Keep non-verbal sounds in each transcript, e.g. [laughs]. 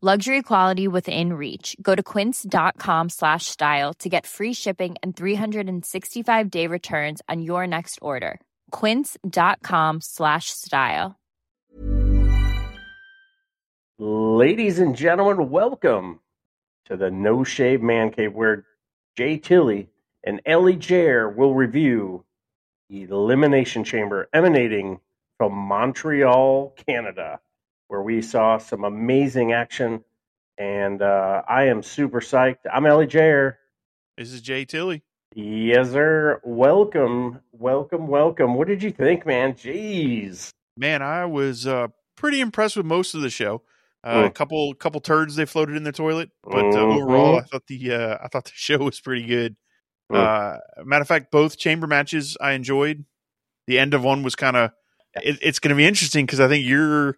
Luxury quality within reach. Go to quince.com slash style to get free shipping and 365 day returns on your next order. Quince.com slash style. Ladies and gentlemen, welcome to the No Shave Man Cave, where Jay Tilly and Ellie Jair will review the Elimination Chamber emanating from Montreal, Canada, where we saw some amazing action. And uh, I am super psyched. I'm Ellie Jair. This is Jay Tilly. Yes, sir. Welcome, welcome, welcome. What did you think, man? Jeez. Man, I was uh, pretty impressed with most of the show. Uh, A Mm. couple couple turds they floated in the toilet, but uh, Mhm. overall, I thought the uh, I thought the [laughs] show was pretty good. Mm. Uh, matter of fact, both chamber matches I enjoyed. The end of one was kind of it, it's going to be interesting because I think you're.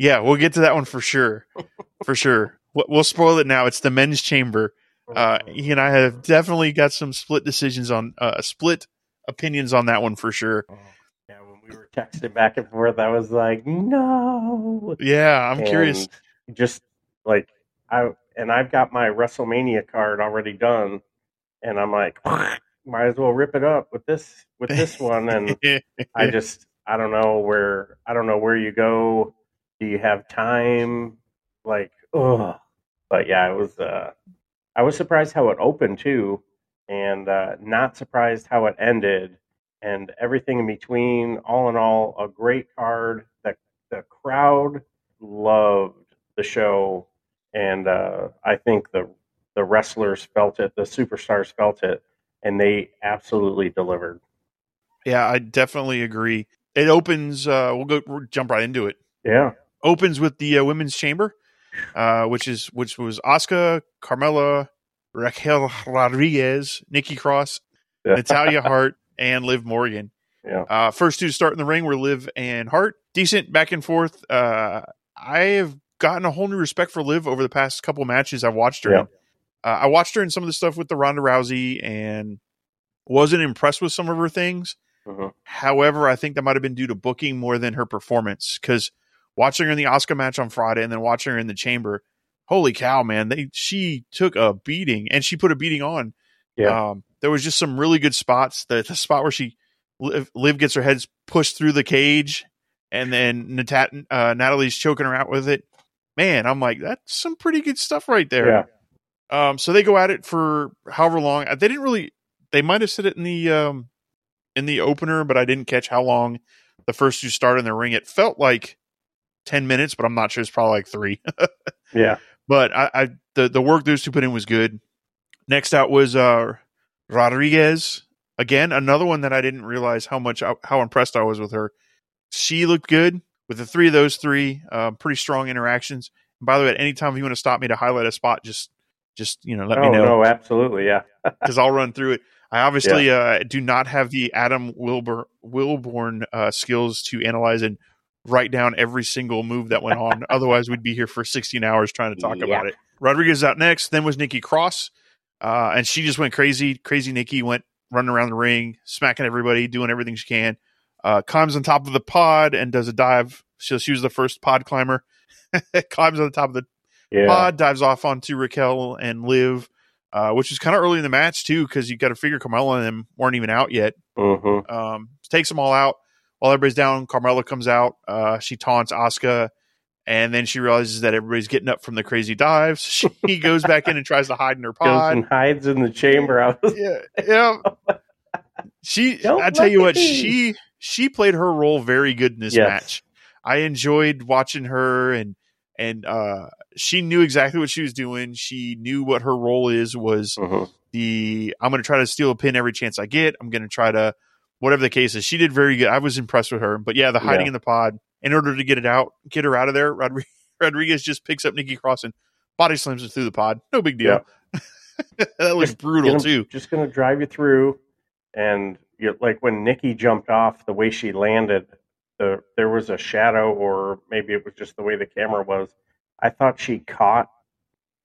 Yeah, we'll get to that one for sure, [laughs] for sure. We'll, we'll spoil it now. It's the men's chamber. Uh, he and I have definitely got some split decisions on uh, split opinions on that one for sure. Yeah, when we were texting back and forth, I was like, no. Yeah, I'm curious. Just like I and I've got my WrestleMania card already done, and I'm like, might as well rip it up with this with this [laughs] one. And [laughs] I just I don't know where I don't know where you go. Do you have time? Like, ugh. But yeah, it was. uh I was surprised how it opened too, and uh, not surprised how it ended, and everything in between. All in all, a great card. The the crowd loved the show, and uh, I think the the wrestlers felt it. The superstars felt it, and they absolutely delivered. Yeah, I definitely agree. It opens. Uh, we'll go we'll jump right into it. Yeah. Opens with the uh, women's chamber, uh, which is which was Asuka, Carmella, Raquel [laughs] Rodriguez, Nikki Cross, Natalya [laughs] Hart, and Liv Morgan. Yeah. Uh, first two to start in the ring were Liv and Hart. Decent back and forth. Uh, I have gotten a whole new respect for Liv over the past couple matches I've watched her Yeah. in. Uh, I watched her in some of the stuff with the Ronda Rousey and wasn't impressed with some of her things. Mhm. However, I think that might have been due to booking more than her performance. Because watching her in the Asuka match on Friday and then watching her in the chamber, holy cow, man! They she took a beating and she put a beating on. Yeah. Um, there was just some really good spots. The, the spot where she Liv, Liv gets her head pushed through the cage, and then Natat, uh, Natalie's choking her out with it. Man, I'm like, that's some pretty good stuff right there. Yeah. Um, so they go at it for however long. They didn't really. They might have said it in the um, in the opener, but I didn't catch how long the first two started in the ring. It felt like ten minutes, but I'm not sure. It's probably like three. [laughs] Yeah. but I, I the the work those two put in was good. Next out was uh, Rodriguez. Again, another one that I didn't realize how much how impressed I was with her. She looked good with the three of those three. Uh, pretty strong interactions. And by the way, at any time if you want to stop me to highlight a spot, just just you know let oh me know no, absolutely, yeah. [laughs] because I'll run through it. I obviously uh, do not have the Adam Wilbur Wilborn uh, skills to analyze and write down every single move that went on. [laughs] Otherwise, we'd be here for 16 hours trying to talk Yeah. about it. Rodriguez out next. Then was Nikki Cross. uh, and she just went crazy. Crazy Nikki went running around the ring, smacking everybody, doing everything she can. Uh, climbs on top of the pod and does a dive. So she was the first pod climber. [laughs] climbs on the top of the Yeah. pod, dives off onto Raquel and Liv, uh, which is kind of early in the match too, because you got to figure Carmella and them weren't even out yet. hmm Um, takes them all out while everybody's down. Carmella comes out. Uh, she taunts Asuka, and then she realizes that everybody's getting up from the crazy dives. She [laughs] goes back in and tries to hide in her pod. Goes and hides in the chamber. I was, yeah, yeah. She, [laughs] Don't I tell you what, at she she played her role very good in this Yes. match. I enjoyed watching her, and and uh, she knew exactly what she was doing. She knew what her role is was Mhm. the I'm going to try to steal a pin every chance I get. I'm going to try to whatever the case is. She did very good. I was impressed with her. But yeah, the hiding Yeah. in the pod in order to get it out, get her out of there. Rodri- [laughs] Rodriguez just picks up Nikki Cross and body slams her through the pod. No big deal. [laughs] that was brutal Gonna- too. Just going to drive you through, and you like when Nikki jumped off, the way she landed, the there was a shadow, or maybe it was just the way the camera was. I thought she caught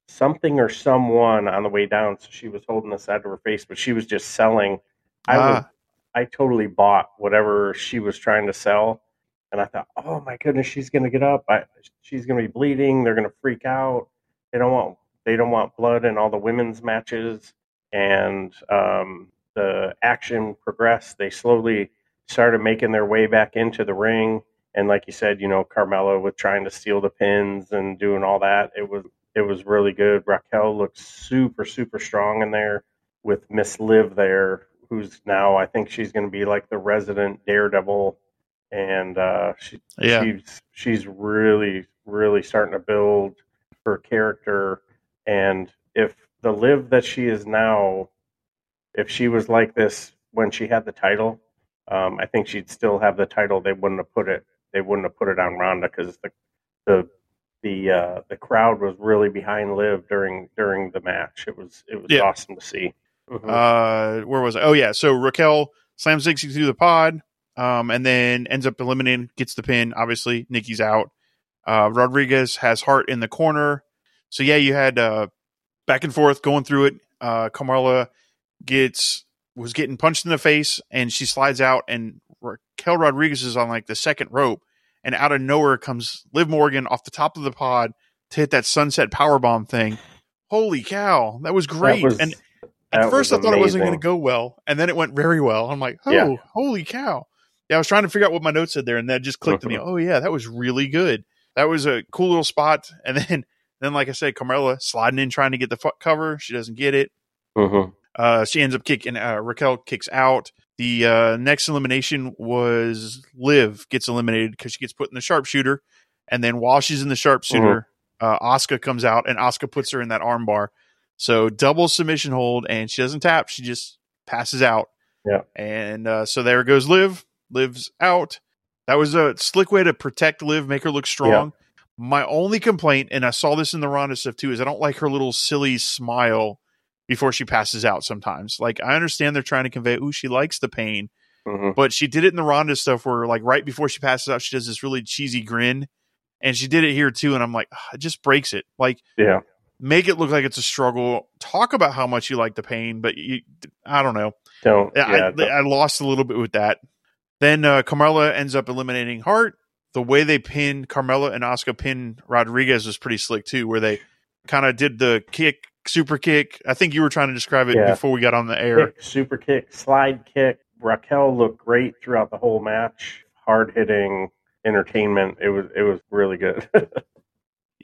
something or someone on the way down, so she was holding the side of her face, but she was just selling. I was, Ah. I totally bought whatever she was trying to sell, and I thought, oh my goodness, she's going to get up. I, she's going to be bleeding. They're going to freak out. They don't want they don't want blood in all the women's matches and um, the action progressed. They slowly started making their way back into the ring, and like you said, you know, Carmella was trying to steal the pins and doing all that. It was it was really good. Raquel looked super super strong in there with Miss Liv there, who's now I think she's going to be like the resident Daredevil, and uh, she Yeah. she's she's really really starting to build her character and if the live that she is now if she was like this when she had the title um, i think she'd still have the title they wouldn't have put it they wouldn't have put it on ronda because the the the uh, the crowd was really behind liv during during the match it was it was Yeah. awesome to see Uh where was I? Oh yeah, so Raquel slams Dixie through the pod, um, and then ends up eliminating, gets the pin. Obviously, Nikki's out. Uh, Rodriguez has Hart in the corner. So yeah, you had uh back and forth going through it. Uh, Carmella gets was getting punched in the face, and she slides out, and Raquel Rodriguez is on like the second rope, and out of nowhere comes Liv Morgan off the top of the pod to hit that sunset power bomb thing. Holy cow, that was great! That was- and at first, I thought it wasn't going to go well, and then it went very well. I'm like, oh, Yeah. holy cow! Yeah, I was trying to figure out what my notes said there, and that just clicked to me. Oh yeah, that was really good. That was a cool little spot. [laughs] And then, then like I said, Carmella sliding in trying to get the cover. She doesn't get it. Mhm. Uh, she ends up kicking. Uh, Raquel kicks out. The uh, next elimination was Liv gets eliminated because she gets put in the sharpshooter, and then while she's in the sharpshooter, uh, Asuka comes out and Asuka puts her in that armbar. So double submission hold, and she doesn't tap; she just passes out. Yeah. and uh, so there goes Liv. Liv's out. That was a slick way to protect Liv, make her look strong. My only complaint, and I saw this in the Ronda stuff too, is I don't like her little silly smile before she passes out sometimes. Like I understand they're trying to convey, ooh, she likes the pain, Mhm. but she did it in the Ronda stuff where like right before she passes out, she does this really cheesy grin. And she did it here too, and I'm like, "Ah, it just breaks it. Like, yeah make it look like it's a struggle. Talk about how much you like the pain, but you, I don't know. don't Yeah, I, don't- I lost a little bit with that. Then uh, Carmella ends up eliminating Hart. The way they pin Carmella and Asuka pin Rodriguez was pretty slick too, where they kind of did the kick, super kick. I think you were trying to describe it Yeah. before we got on the air. kick, super kick, slide kick. Raquel looked great throughout the whole match. Hard hitting entertainment. It was it was really good. [laughs]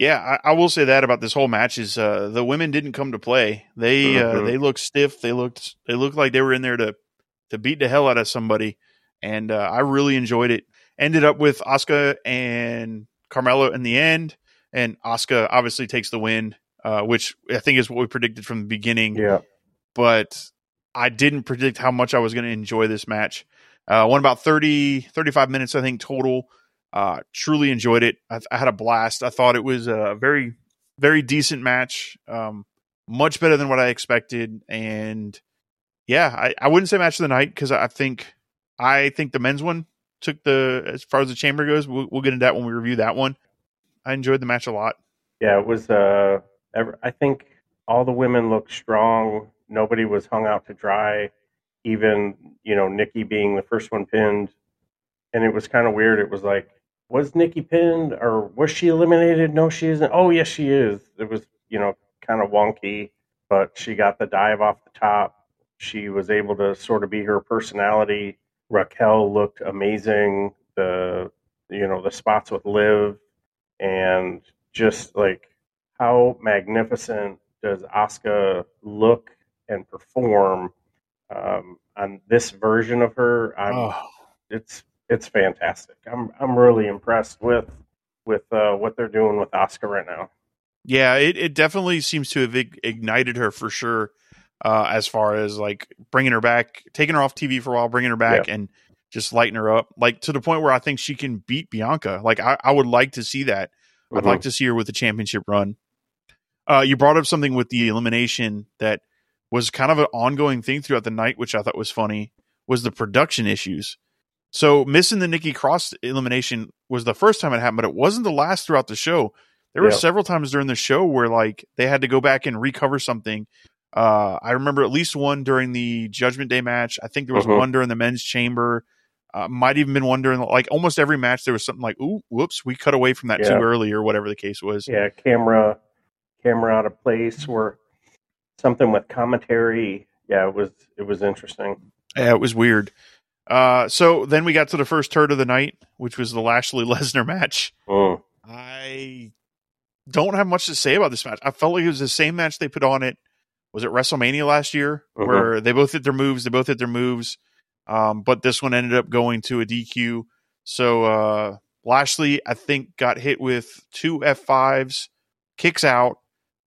Yeah, I, I will say that about this whole match is uh, the women didn't come to play. They uh, Mhm. they looked stiff. They looked they looked like they were in there to to beat the hell out of somebody, and uh, I really enjoyed it. Ended up with Asuka and Carmella in the end, and Asuka obviously takes the win, uh, which I think is what we predicted from the beginning. yeah. But I didn't predict how much I was going to enjoy this match. Uh, went about 30, 35 minutes, I think, total. Uh, truly enjoyed it. I, I had a blast. I thought it was a very, very decent match. Um, much better than what I expected. And yeah, I, I wouldn't say match of the night because I think I think the men's one took the as far as the chamber goes. We'll, we'll get into that when we review that one. I enjoyed the match a lot. Yeah, it was uh I think all the women looked strong. Nobody was hung out to dry. Even you know Nikki being the first one pinned, and it was kind of weird. It was like, was Nikki pinned or was she eliminated? No, she isn't. Oh, yes, she is. It was you know kind of wonky, but she got the dive off the top. She was able to sort of be her personality. Raquel looked amazing. The you know the spots with Liv and just like how magnificent does Asuka look and perform um, on this version of her? I'm, oh. It's it's fantastic. I'm I'm really impressed with with uh, what they're doing with Asuka right now. Yeah, it, it definitely seems to have ignited her for sure. Uh, as far as like bringing her back, taking her off TV for a while, bringing her back, yeah. and just lighten her up, like to the point where I think she can beat Bianca. Like I, I would like to see that. Mm-hmm. I'd like to see her with a championship run. Uh, you brought up something with the elimination that was kind of an ongoing thing throughout the night, which I thought was funny, was the production issues. So missing the Nikki Cross elimination was the first time it happened, but it wasn't the last throughout the show. There were several times during the show where like they had to go back and recover something. Uh, I remember at least one during the Judgment Day match. I think there was uh-huh. one during the men's chamber. Uh, might even been one during like almost every match. There was something like, "Ooh, whoops, we cut away from that yeah. too early," or whatever the case was. Yeah, camera camera out of place or something with commentary. Yeah, it was it was interesting. Yeah, it was weird. Uh, so then we got to the first turd of the night, which was the Lashley [laughs] Lesnar match. Mm. I don't have much to say about this match. I felt like it was the same match they put on it. Was it WrestleMania last year, mm-hmm. where they both hit their moves? They both hit their moves, um, but this one ended up going to a DQ. So uh, Lashley, I think, got hit with two F5s, kicks out,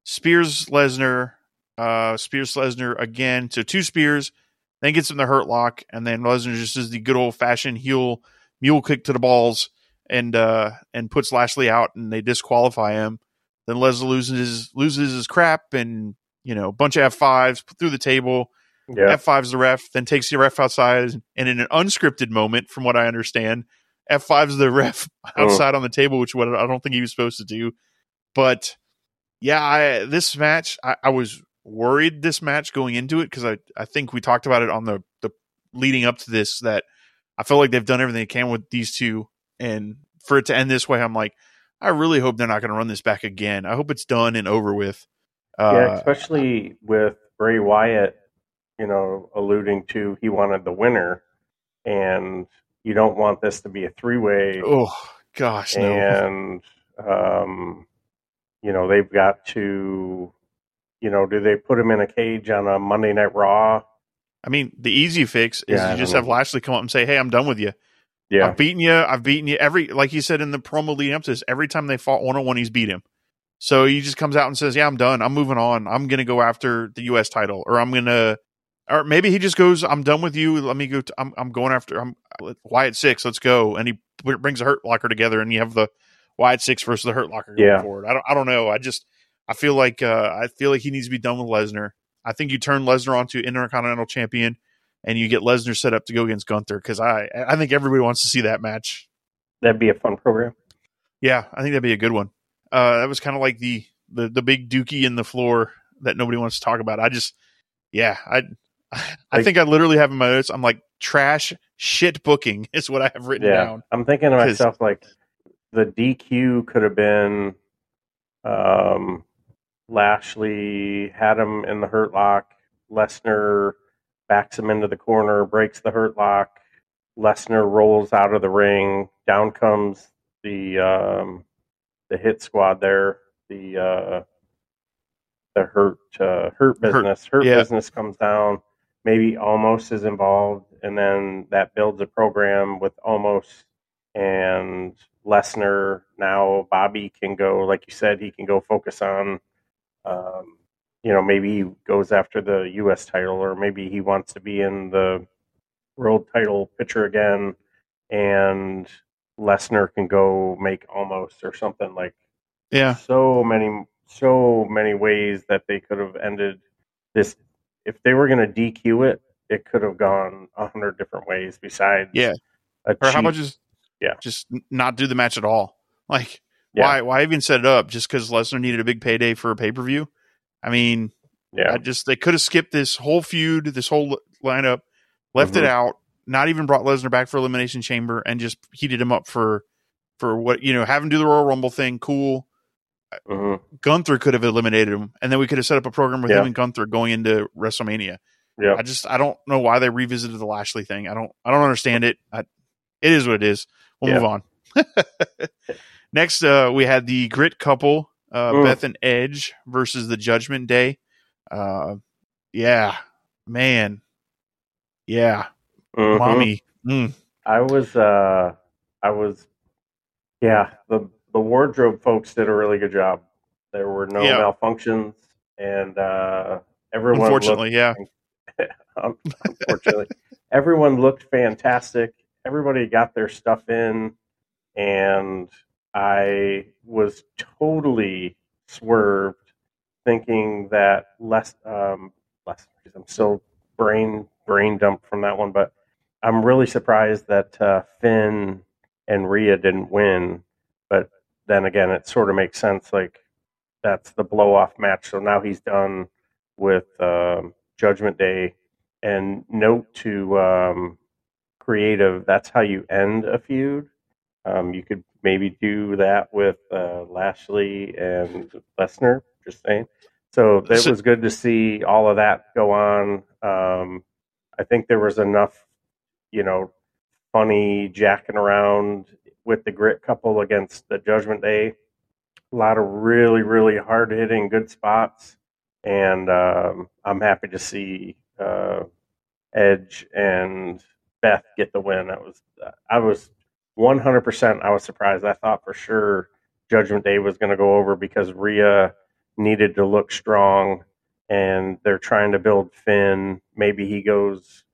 Spears Lesnar, uh, Spears Lesnar again to two spears, then gets him the hurt lock, and then Lesnar just does the good old fashioned heel mule kick to the balls and uh, and puts Lashley out, and they disqualify him. Then Lesnar loses his, loses his crap, and you know, a bunch of F fives through the table. Yeah. F fives the ref, then takes the ref outside, and in an unscripted moment, from what I understand, F fives the ref [laughs] outside oh. on the table, which what I don't think he was supposed to do. But yeah, I, this match, I, I, was worried this match going into it because I, I think we talked about it on the, the leading up to this that I feel like they've done everything they can with these two. And for it to end this way, I'm like, I really hope they're not going to run this back again. I hope it's done and over with. Uh, yeah, especially with Bray Wyatt, you know, alluding to he wanted the winner, and you don't want this to be a three way. Oh gosh, no. And um, you know, they've got to, you know, do they put him in a cage on a Monday Night Raw? I mean, the easy fix is yeah, you just have Lashley come up and say, "Hey, I'm done with you. Yeah, I've beaten you. I've beaten you every like he said in the promo leading up to this. Every time they fought one on one, he's beat him. So he just comes out and says, "Yeah, I'm done. I'm moving on. I'm gonna go after the U.S. title, or I'm gonna." Or maybe he just goes, "I'm done with you. Let me go. To, I'm I'm going after. I'm Wyatt six. Let's go." And he brings the Hurt Locker together, and you have the Wyatt six versus the Hurt Locker going yeah. forward. I don't I don't know. I just I feel like uh, I feel like he needs to be done with Lesnar. I think you turn Lesnar onto Intercontinental Champion, and you get Lesnar set up to go against Gunther because I I think everybody wants to see that match. That'd be a fun program. Yeah, I think that'd be a good one. Uh, that was kind of like the, the the big dookie in the floor that nobody wants to talk about. I just yeah I I think I literally have in my notes. I'm like trash shit booking [laughs] is what I have written yeah, down. I'm thinking to myself like the DQ could have been um, Lashley had him in the hurt lock. Lesnar backs him into the corner, breaks the hurt lock. Lesnar rolls out of the ring. Down comes the um, the hit squad there. The uh, the hurt uh, hurt business. Hurt, hurt yeah. business comes down. Maybe Omos is involved, and then that builds a program with Omos and Lesnar. Now Bobby can go, like you said, he can go focus on, um, you know, maybe he goes after the U.S. title, or maybe he wants to be in the world title picture again, and Lesnar can go make Omos or something like. Yeah. So many, so many ways that they could have ended this. If they were going to DQ it, it could have gone a hundred different ways. Besides, yeah. or cheap, how about just yeah. Just not do the match at all. Like, yeah. why why even set it up? Just because Lesnar needed a big payday for a pay per view? I mean, Yeah. I just they could have skipped this whole feud, this whole lineup, left it Mhm. out, not even brought Lesnar back for Elimination Chamber, and just heated him up for for what you know, have him do the Royal Rumble thing. Cool. hmm Gunther could have eliminated him, and then we could have set up a program with Yeah. him and Gunther going into WrestleMania. Yeah. I just I don't know why they revisited the Lashley thing. I don't I don't understand it. I, it is what it is. We'll Yeah. move on. [laughs] Next, uh, we had the Grit couple, uh, Mm. Beth and Edge versus the Judgment Day. Uh, yeah, man, yeah, Mhm. mommy. Mm. I was, uh, I was, yeah. The the wardrobe folks did a really good job. There were no Yeah. malfunctions, and uh, everyone. Unfortunately, yeah, [laughs] looked, unfortunately, everyone looked fantastic. Everybody got their stuff in, and I was totally swerved, thinking that less, um, less. I'm still brain brain dumped from that one, but I'm really surprised that uh, Finn and Rhea didn't win. But then again, it sort of makes sense. Like that's the blow off match. So now he's done with um, Judgment Day. And note to um, creative, that's how you end a feud. Um, you could maybe do that with uh, Lashley and Lesnar. Just saying. So it was good to see all of that go on. Um, I think there was enough, you know, funny jacking around with the grit couple against the Judgment Day. A lot of really, really hard hitting good spots. And um, I'm happy to see uh, Edge and Beth get the win. I was, I was 100%. I was surprised. I thought for sure Judgment Day was going to go over because Rhea needed to look strong, and they're trying to build Finn. Maybe he goes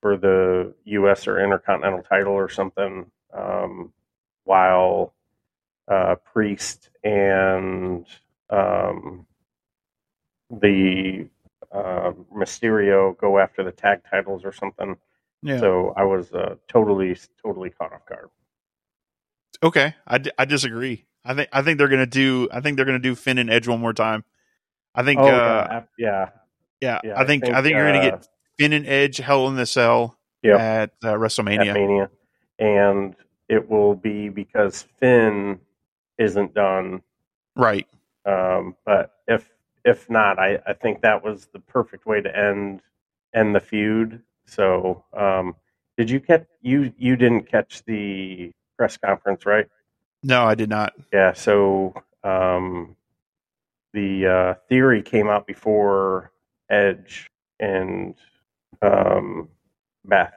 for the U.S. or Intercontinental title or something, um, while uh, Priest and um, the uh, Mysterio go after the tag titles or something. yeah. So I was uh, totally, totally caught off guard. Okay, I, d- I disagree. I think I think they're gonna do. I think they're gonna do Finn and Edge one more time. I think. Oh, uh, yeah, yeah, yeah, I think I think, you're gonna uh, get Finn and Edge Hell in the Cell Yep. at uh, at WrestleMania. Mania, and it will be because Finn isn't done. Right. Um, but if if not, I, I think that was the perfect way to end end the feud. So, um, did you catch you you didn't catch the press conference, right? No, I did not. Yeah. So um, the uh, theory came out before Edge and um, Beth,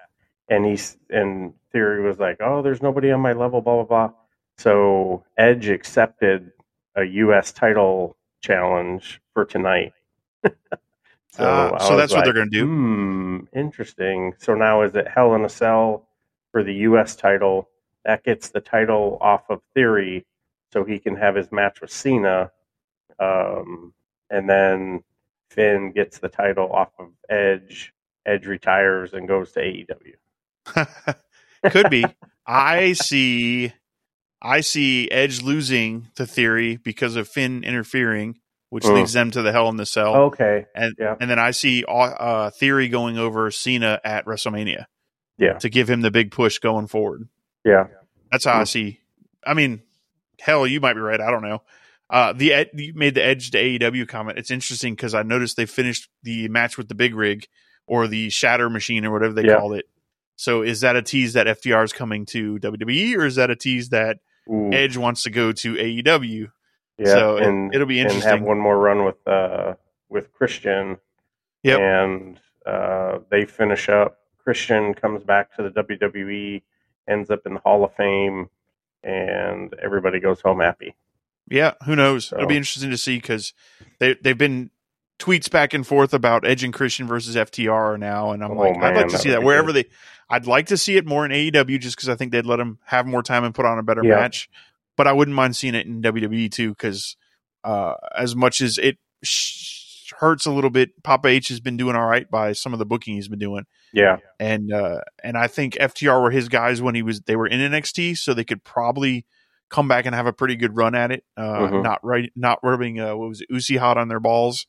and he's and theory was like, "Oh, there's nobody on my level." Blah blah blah. So Edge accepted a U.S. title challenge for tonight. [laughs] so I so that's what they're gonna do? Hmm, interesting. So now is it Hell in a Cell for the U.S. title? That gets the title off of Theory, so he can have his match with Cena, um, and then Finn gets the title off of Edge. Edge retires and goes to AEW. [laughs] Could be. I see. I see Edge losing to Theory because of Finn interfering, which Mm. leads them to the Hell in the Cell. Okay. and yeah. and then I see uh, Theory going over Cena at WrestleMania Yeah. to give him the big push going forward. Yeah. That's how I Mm. see. I mean, hell, you might be right. I don't know. Uh, the ed- you made the Edge to AEW comment. It's interesting because I noticed they finished the match with the big rig or the Shatter Machine or whatever they Yeah. called it. So is that a tease that FTR is coming to WWE or is that a tease that Ooh, Edge wants to go to AEW? yeah. so and it'll be and have one more run with uh with Christian. Yep. And uh, they finish up. Christian comes back to the WWE, ends up in the Hall of Fame, and everybody goes home happy. Yeah, who knows? So- It'll be interesting to see because they they've been tweets back and forth about Edge and Christian versus FTR now, and I'm Oh, like, I'd like to see that wherever good. they. I'd like to see it more in AEW just because I think they'd let them have more time and put on a better Yeah. match. But I wouldn't mind seeing it in WWE too because uh, as much as it sh- hurts a little bit, Papa H has been doing all right by some of the booking he's been doing Yeah. and uh, and I think FTR were his guys when he was they were in NXT, so they could probably come back and have a pretty good run at it. Uh, Mhm. Not right, not rubbing uh, what was it, Uzi hot on their balls.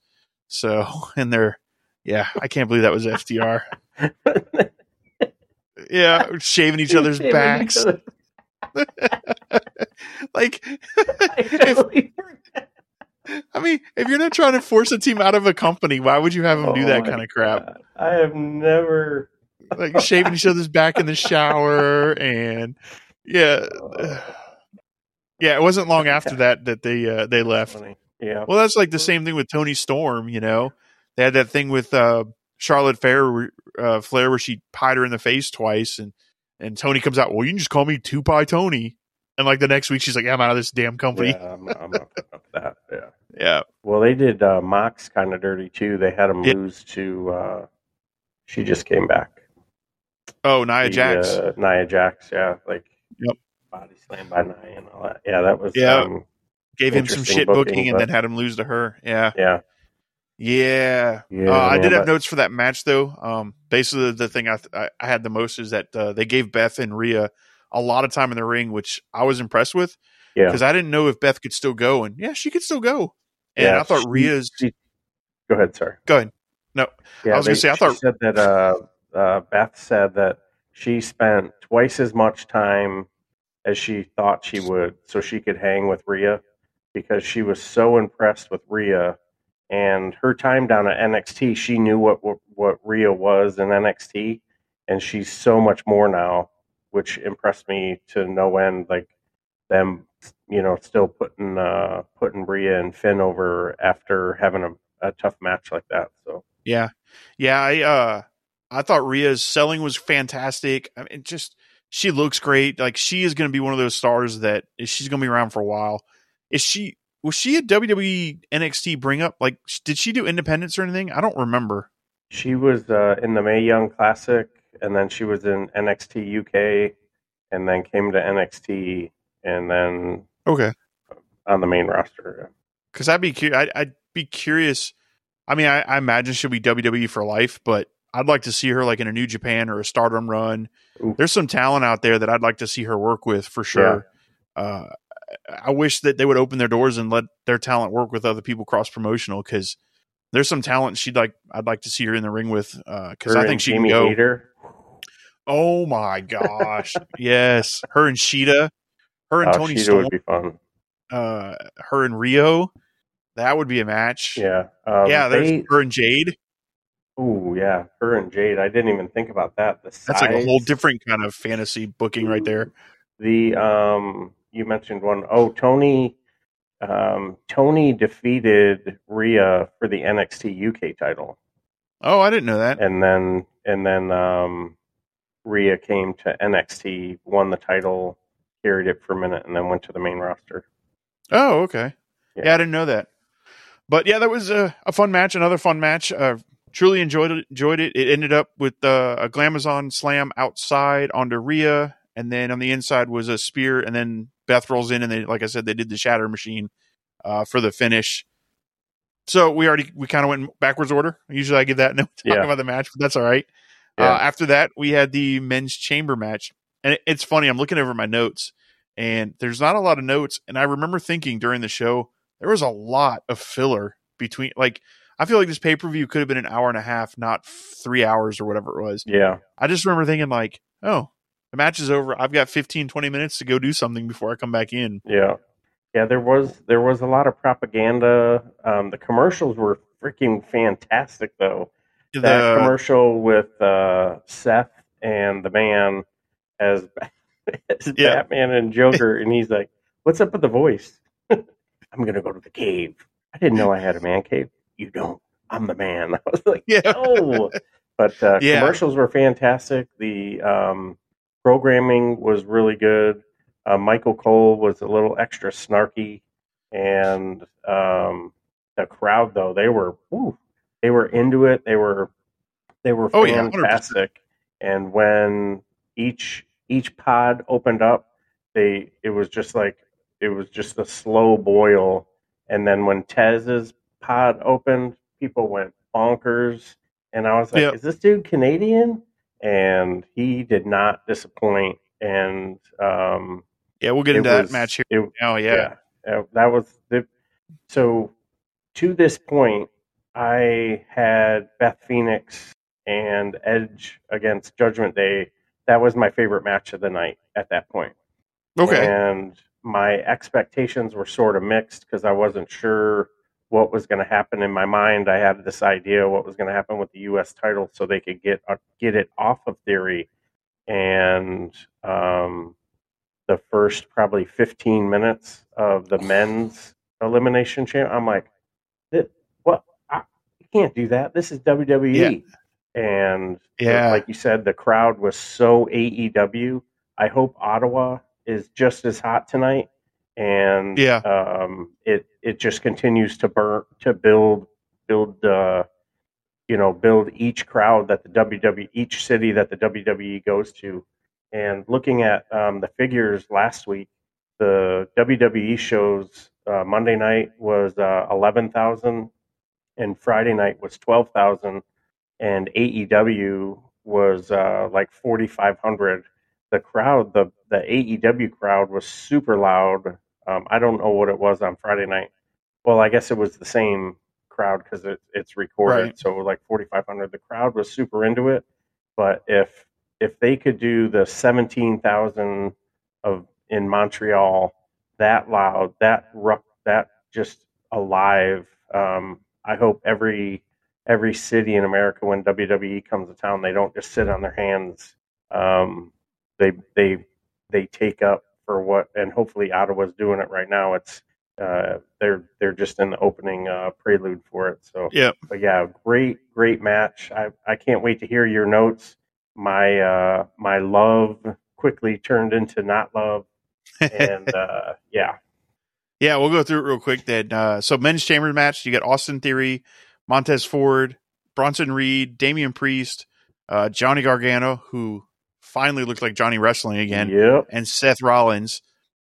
So, [laughs] and they're, yeah, I can't believe that was FTR. [laughs] yeah, shaving each other's Shaving backs. each other. [laughs] like, I totally forgot. I mean, if you're not trying to force a team out of a company, why would you have them do Oh that kind of crap? God. I have never. Like shaving each other's back in the shower, and yeah, [sighs] yeah. It wasn't long after [laughs] that that they uh, they left. Yeah. Well, that's like the same thing with Toni Storm. You know, they had that thing with uh, Charlotte Fair, uh, Flair, where she pied her in the face twice, and and Toni comes out. Well, you can just call me Two Pie Toni. And like the next week, she's like, yeah, "I'm out of this damn company." Yeah, I'm, I'm not putting up with that. Yeah. Yeah, Well, they did uh, Mox kind of dirty too. They had him Yeah. lose to. Uh, she just came back. Oh, Nia The, Jax. Uh, Nia Jax. Yeah, like. Yep. Body slam by Nia and all that. Yeah, that was. Yeah. Um, Gave him some shit booking, booking, and then had him lose to her. Yeah, yeah. yeah. Yeah. uh, I man, did have but- notes for that match though. Um, basically, the thing I, I I had the most is that uh, they gave Beth and Rhea a lot of time in the ring, which I was impressed with Yeah. because I didn't know if Beth could still go, and yeah, she could still go. And Yeah, I thought she- Rhea's she- Go ahead, sorry. go ahead. No, Yeah, I was gonna say, I thought- said that uh, uh, Beth said that she spent twice as much time as she thought she would, so she could hang with Rhea, because she was so impressed with Rhea, and her time down at NXT, she knew what what, what Rhea was in NXT, and she's so much more now, which impressed me to no end. Like them, you know, still putting uh, putting Rhea and Finn over after having a, a tough match like that. So. yeah, yeah. I uh, I thought Rhea's selling was fantastic. I mean, just she looks great. Like she is going to be one of those stars that she's going to be around for a while. Is she? Was she a WWE NXT bring up? Like, did she do independence or anything? I don't remember. She was uh, in the Mae Young Classic, and then she was in NXT UK, and then came to NXT, and then Okay. on the main roster. because I'd be cu- I'd, I'd be curious. I mean, I, I imagine she'll be WWE for life, but I'd like to see her like in a New Japan or a Stardom run. Ooh. There's some talent out there that I'd like to see her work with for sure. Uh, I wish that they would open their doors and let their talent work with other people cross promotional because there's some talent she'd like. I'd like to see her in the ring with because Her I think she Jamie can go. Hayter. Oh my gosh, yes, her and Shida, her and Oh, Toni Shida Storm, would be fun. uh, her and Rio. That would be a match. Yeah. Um, yeah, there's they- her and Jade. Ooh, yeah. Her and Jade. I didn't even think about that. The That's like a whole different kind of fantasy booking right there. The um, you mentioned one. Oh, Toni. Um, Toni defeated Rhea for the NXT UK title. Oh, I didn't know that. and then and then um, Rhea came to NXT, won the title, carried it for a minute, and then went to the main roster. Oh, okay. Yeah, Yeah. I didn't know that. But yeah, that was a, a fun match. Another fun match. Uh, truly enjoyed it. Enjoyed it. It ended up with uh, a Glamazon slam outside onto Rhea, and then on the inside was a spear, and then Beth rolls in, and they, like I said, they did the Shatter Machine uh, for the finish. So we already we kind of went backwards order. Usually I give that no talk Yeah. about the match, but that's all right. Yeah. Uh, after that, we had the men's chamber match, and it, it's funny. I'm looking over my notes, and there's not a lot of notes. And I remember thinking during the show there was a lot of filler between. Like I feel like this pay per view could have been an hour and a half, not three hours or whatever it was. Yeah, I just remember thinking like, oh, the match is over. I've got 15, 20 minutes to go do something before I come back in. yeah, yeah. There was there was a lot of propaganda. Um, the commercials were freaking fantastic, though. That commercial with uh, Seth and the man as, [laughs] as Yeah. Batman and Joker, and he's like, "What's up with the voice? [laughs] I'm gonna go to the cave. I didn't know I had a man cave. You don't. I'm the man." [laughs] I was like, yeah, oh but uh, Yeah. commercials were fantastic the um, programming was really good uh, michael cole was a little extra snarky and um, the crowd though they were whew, they were into it they were they were Oh, yeah, 100%. fantastic and when each each pod opened up they it was just like it was just a slow boil and then when tez's pod opened people went bonkers and i was like Yep. is this dude canadian and he did not disappoint and um yeah. We'll get into that match here. it- Oh yeah, yeah, that was the so to this point I had Beth Phoenix and Edge against Judgment Day. That was my favorite match of the night at that point. Okay. And my expectations were sort of mixed because I wasn't sure what was going to happen in my mind. I had this idea what was going to happen with the U.S. title so they could get uh, get it off of Theory. And um, the first probably 15 minutes of the men's elimination champ, I'm like, what? I, you can't do that. This is WWE. Yeah. And yeah. like you said, the crowd was so AEW. I hope Ottawa is just as hot tonight and yeah, um, it it just continues to burn to build build uh, you know build each crowd that the WWE each city that the WWE goes to. And looking at um, the figures last week, the WWE shows uh, Monday night was uh, eleven thousand, and Friday night was twelve thousand, and AEW was uh, like forty five hundred. The crowd, the the AEW crowd was super loud um, I don't know what it was on Friday night. Well, I guess it was the same crowd because it, it's recorded. Right. So like 4,500. The crowd was super into it. But if if they could do the 17,000 of in Montreal that loud, that that just alive. Um, I hope every every city in America when WWE comes to town, they don't just sit on their hands. Um, they they they take up for what, and hopefully Ottawa's doing it right now. It's uh, they're they're just in the opening uh, prelude for it. So yeah, but yeah, great great match. I I can't wait to hear your notes. My uh, my love quickly turned into not love, [laughs] and uh, yeah, yeah. We'll go through it real quick. Then uh, so men's chamber match. You got Austin Theory, Montez Ford, Bronson Reed, Damian Priest, uh, Johnny Gargano, who finally looked like Johnny Wrestling again. Yep. And Seth Rollins.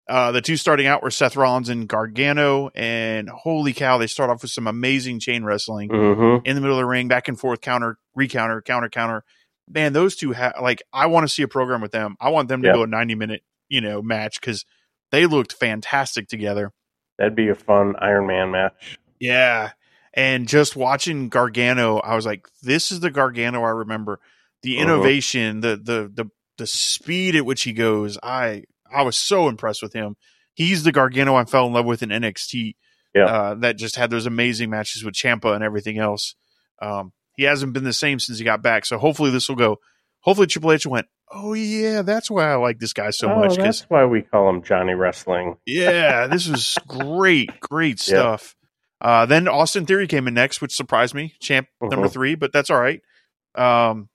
Uh, the two starting out were Seth Rollins and Gargano, and holy cow, they start off with some amazing chain wrestling mm-hmm. in the middle of the ring, back and forth, counter, recounter, counter, counter. Man, those two have like I want to see a program with them. I want them to yep. go a ninety minute, you know, match because they looked fantastic together. That'd be a fun Iron Man match. Yeah, and just watching Gargano, I was like, this is the Gargano I remember. The uh-huh. innovation, the the the the speed at which he goes, I I was so impressed with him. He's the Gargano I fell in love with in NXT. Yeah. Uh, that just had those amazing matches with Ciampa and everything else. Um, he hasn't been the same since he got back. So hopefully this will go. Hopefully Triple H went. Oh yeah, that's why I like this guy so oh, much. That's why we call him Johnny Wrestling. yeah, this was [laughs] great, great stuff. Uh, then Austin Theory came in next, which surprised me. Champ number three, but that's all right. Um,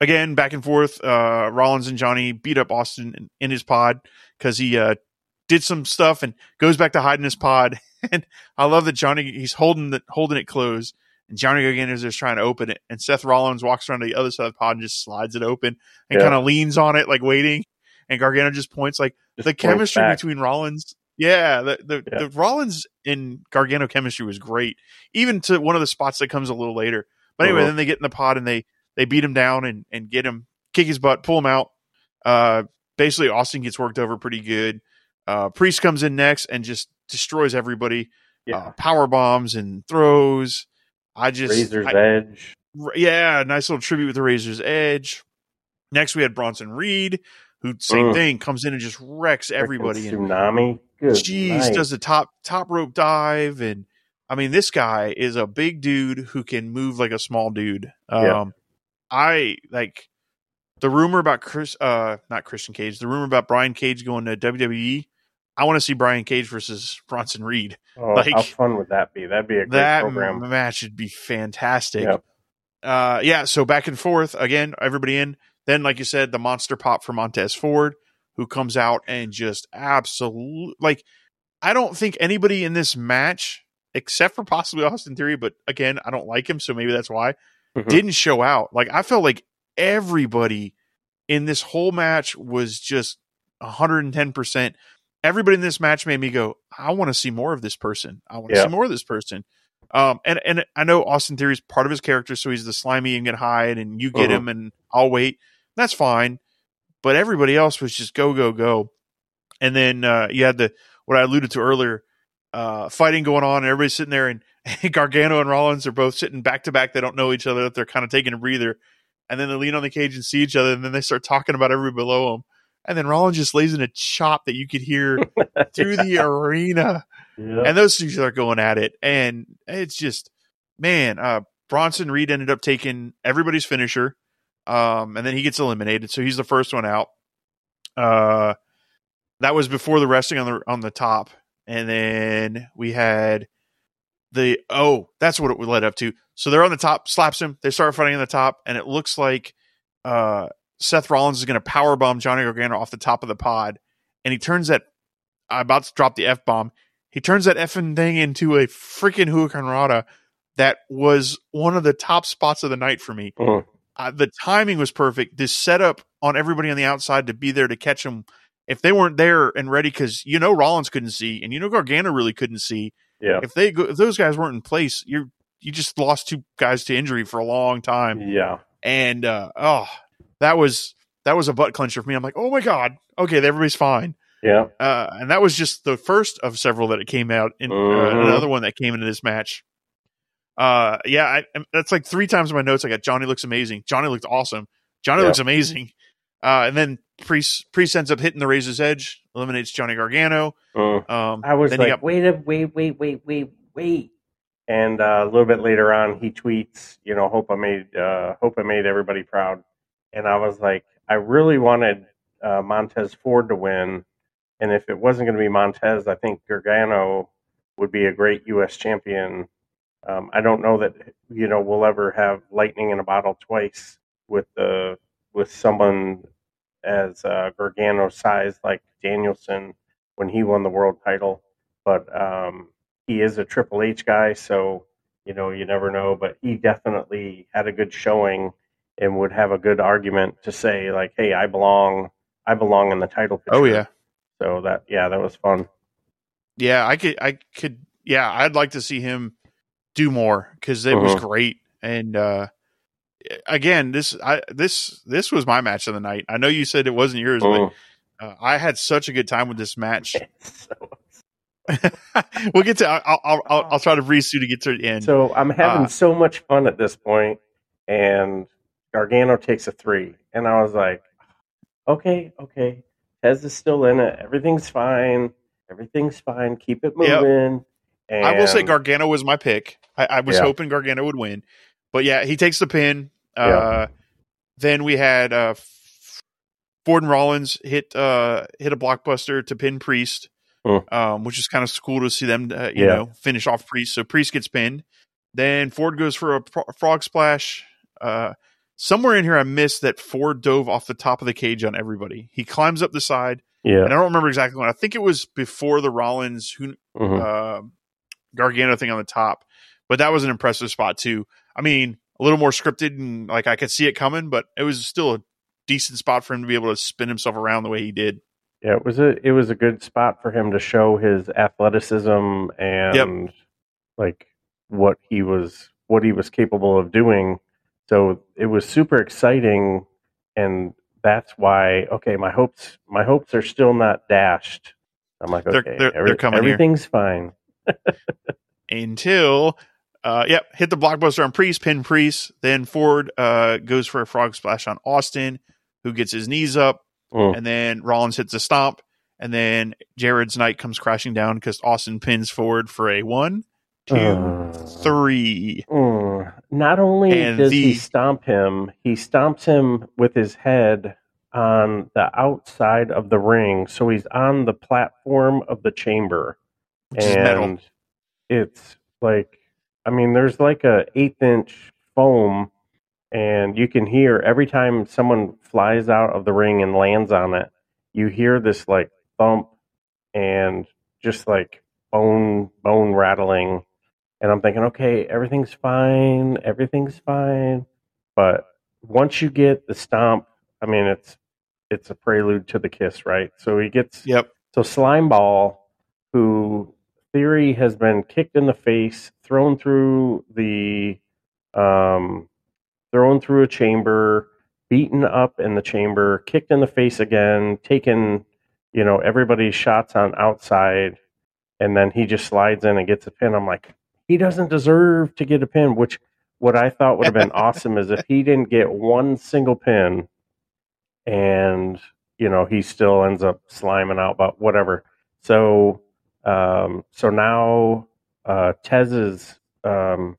again, back and forth. Uh, Rollins and Johnny beat up Austin in, in his pod because he uh, did some stuff and goes back to hide in his pod. [laughs] and I love that Johnny he's holding the holding it closed, and Johnny is just trying to open it, and Seth Rollins walks around to the other side of the pod and just slides it open and yeah. kind of leans on it like waiting, and Gargano just points like just the chemistry back. between Rollins. Yeah, the the, yeah. the Rollins and Gargano chemistry was great, even to one of the spots that comes a little later. But anyway, uh-huh. then they get in the pod and they they beat him down and, and get him, kick his butt, pull him out. Uh, basically, Austin gets worked over pretty good. Uh, Priest comes in next and just destroys everybody. Yeah. Uh, power bombs and throws. I just Razor's I, Edge. Yeah, nice little tribute with the Razor's Edge. Next, we had Bronson Reed, who same mm. thing comes in and just wrecks everybody. tsunami. Good Jeez, night. does the top top rope dive and I mean, this guy is a big dude who can move like a small dude. Um, yeah. I like the rumor about Chris, uh, not Christian Cage, the rumor about Brian Cage going to WWE. I want to see Brian Cage versus Bronson Reed. Oh, like, how fun would that be? That'd be a great that program. match would be fantastic. Yep. Uh, yeah. So back and forth again, everybody in. Then, like you said, the monster pop for Montez Ford, who comes out and just absolute like. I don't think anybody in this match, except for possibly Austin Theory, but again, I don't like him, so maybe that's why mm-hmm. didn't show out. Like I felt like everybody in this whole match was just 110%. Everybody in this match made me go, I want to see more of this person. I want to yeah. see more of this person. Um, and, and I know Austin Theory is part of his character, so he's the slimy and get hide, and you get uh-huh. him, and I'll wait. That's fine. But everybody else was just go, go, go. And then uh, you had the what I alluded to earlier. uh, fighting going on, and everybody's sitting there, and, [laughs] and Gargano and Rollins are both sitting back to back. They don't know each other. They're kind of taking a breather, and then they lean on the cage and see each other, and then they start talking about everybody below them. And then Rollins just lays in a chop that you could hear [laughs] through the arena. Yeah. And those two are going at it. And it's just, man, uh, Bronson Reed ended up taking everybody's finisher. Um, and then he gets eliminated. So he's the first one out. Uh, that was before the resting on the, on the top. And then we had the, oh, that's what it led up to. So they're on the top, slaps him. They start fighting on the top. And it looks like, uh, Seth Rollins is going to power bomb Johnny Gargano off the top of the pod. And he turns that, I'm about to drop the F bomb. He turns that effing thing into a freaking Hurricanrana that was one of the top spots of the night for me. Mm. Uh, the timing was perfect. This setup on everybody on the outside to be there to catch him. If they weren't there and ready, because you know Rollins couldn't see, and you know Gargano really couldn't see. Yeah. If they go, if those guys weren't in place, you're you just lost two guys to injury for a long time. Yeah. And uh, oh, that was that was a butt clencher for me. I'm like, oh my god, okay, everybody's fine. Yeah. Uh, and that was just the first of several that it came out in uh, Mhm. another one that came into this match. Uh, yeah, I, that's like three times in my notes. I got Johnny looks amazing. Johnny looked awesome. Johnny Yeah. looks amazing. Uh, and then Priest Priest ends up hitting the Razor's Edge, eliminates Johnny Gargano. Mm. Um, I was like, got- wait, a, wait, wait, wait, wait, wait. And uh, a little bit later on, he tweets, you know, hope I made, uh, hope I made everybody proud. And I was like, I really wanted uh, Montez Ford to win, and if it wasn't going to be Montez, I think Gargano would be a great U.S. champion. Um, I don't know that you know we'll ever have lightning in a bottle twice with the with someone as uh, Gargano size like Danielson when he won the world title, but um, he is a Triple H guy, so you know you never know. But he definitely had a good showing and would have a good argument to say like, "Hey, I belong, I belong in the title." Picture. oh yeah, So that yeah, that was fun. yeah. I could, I could, yeah. I'd like to see him do more because it was Mhm. great. And uh, again, this, I, this, this was my match of the night. I know you said it wasn't yours, Mm. but uh, I had such a good time with this match. [laughs] [laughs] we'll get to. I'll, I'll, I'll, I'll try to breeze through to get to the end. so I'm having Uh, so much fun at this point, and Gargano takes a three, and I was like, "Okay, okay, Tez is still in it. Everything's fine. Everything's fine. Keep it Yep. moving." And I will say Gargano was my pick. I, I was Yeah. hoping Gargano would win, but yeah, he takes the pin. Uh, Yeah. Then we had uh, Ford and Rollins hit uh, hit a blockbuster to pin Priest, Hmm. um, which is kind of cool to see them, uh, you Yeah. know, finish off Priest. So Priest gets pinned. Then Ford goes for a pro- frog splash. Uh, somewhere in here, I missed that Ford dove off the top of the cage on everybody. He climbs up the side, yeah, and I don't remember exactly when. I think it was before the Rollins who mhm. uh, Gargano thing on the top, but that was an impressive spot too. I mean, a little more scripted and like I could see it coming, but it was still a decent spot for him to be able to spin himself around the way he did. yeah. It was a it was a good spot for him to show his athleticism and like what he was what he was capable of doing. So it was super exciting, and that's why okay, my hopes my hopes are still not dashed. I'm like, They're- okay, they're- they're coming here. everything's fine. Until, uh, yep, hit the blockbuster on Priest, pin Priest. Then Ford uh, goes for a frog splash on Austin, who gets his knees up, Mm. and then Rollins hits a stomp, and then Jared's Knight comes crashing down because Austin pins Ford for a one, two, Uh. three. Mm. Not only And does the- he stomp him, he stomps him with his head on the outside of the ring, so he's on the platform of the chamber, Which and it's like, I mean, there's like a eighth inch foam, and you can hear every time someone flies out of the ring and lands on it, you hear this like thump and just like bone bone rattling and I'm thinking, okay, everything's fine, everything's fine. But once you get the stomp, I mean, it's it's a prelude to the kiss, right? So he gets Yep. so Slimeball, who Theory has been kicked in the face, thrown through the, um, thrown through a chamber, beaten up in the chamber, kicked in the face again, taken, you know, everybody's shots on outside. and then he just slides in and gets a pin. I'm like, he doesn't deserve to get a pin. Which what I thought would have been [laughs] awesome is if he didn't get one single pin, and you know he still ends up sliming out, but whatever. So um, so now uh, Tez is um,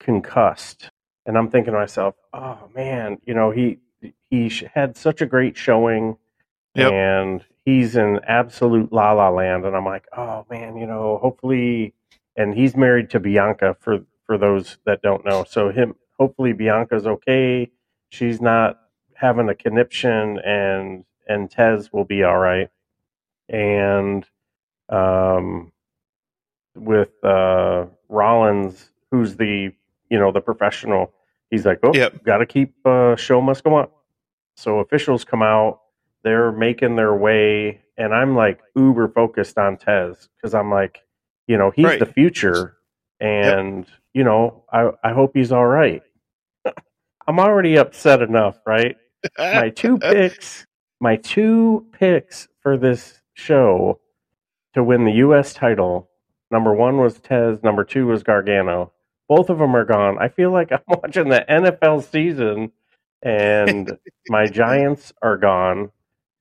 concussed, and I'm thinking to myself, oh man, you know he he had such a great showing, Yep. and he's in absolute la la land, and I'm like, oh man, you know, hopefully, and he's married to Bianca for for those that don't know, so him hopefully Bianca's okay, she's not having a conniption, and and Tez will be all right, and um with uh Rollins, who's the you know the professional. He's like, oh, Yep. got to keep uh, show must go on. So officials come out, they're making their way, and I'm like uber focused on Tez because I'm like, you know, he's Right. the future, and you know, I I hope he's all right. [laughs] I'm already upset enough, right? my two [laughs] picks, my two picks for this show to win the U.S. title. Number one was Tez. Number two was Gargano. Both of them are gone. I feel like [laughs] I'm watching the NFL season, and my Giants are gone.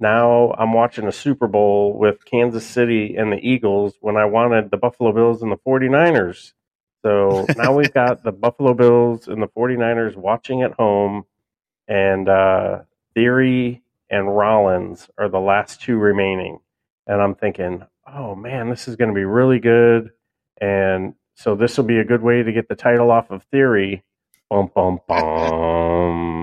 Now I'm watching a Super Bowl with Kansas City and the Eagles when I wanted the Buffalo Bills and the 49ers. So [laughs] now we've got the Buffalo Bills and the 49ers watching at home and uh, Theory and Rollins are the last two remaining. And I'm thinking, oh man, this is going to be really good. And so this will be a good way to get the title off of Theory. Bum bum bum. [laughs]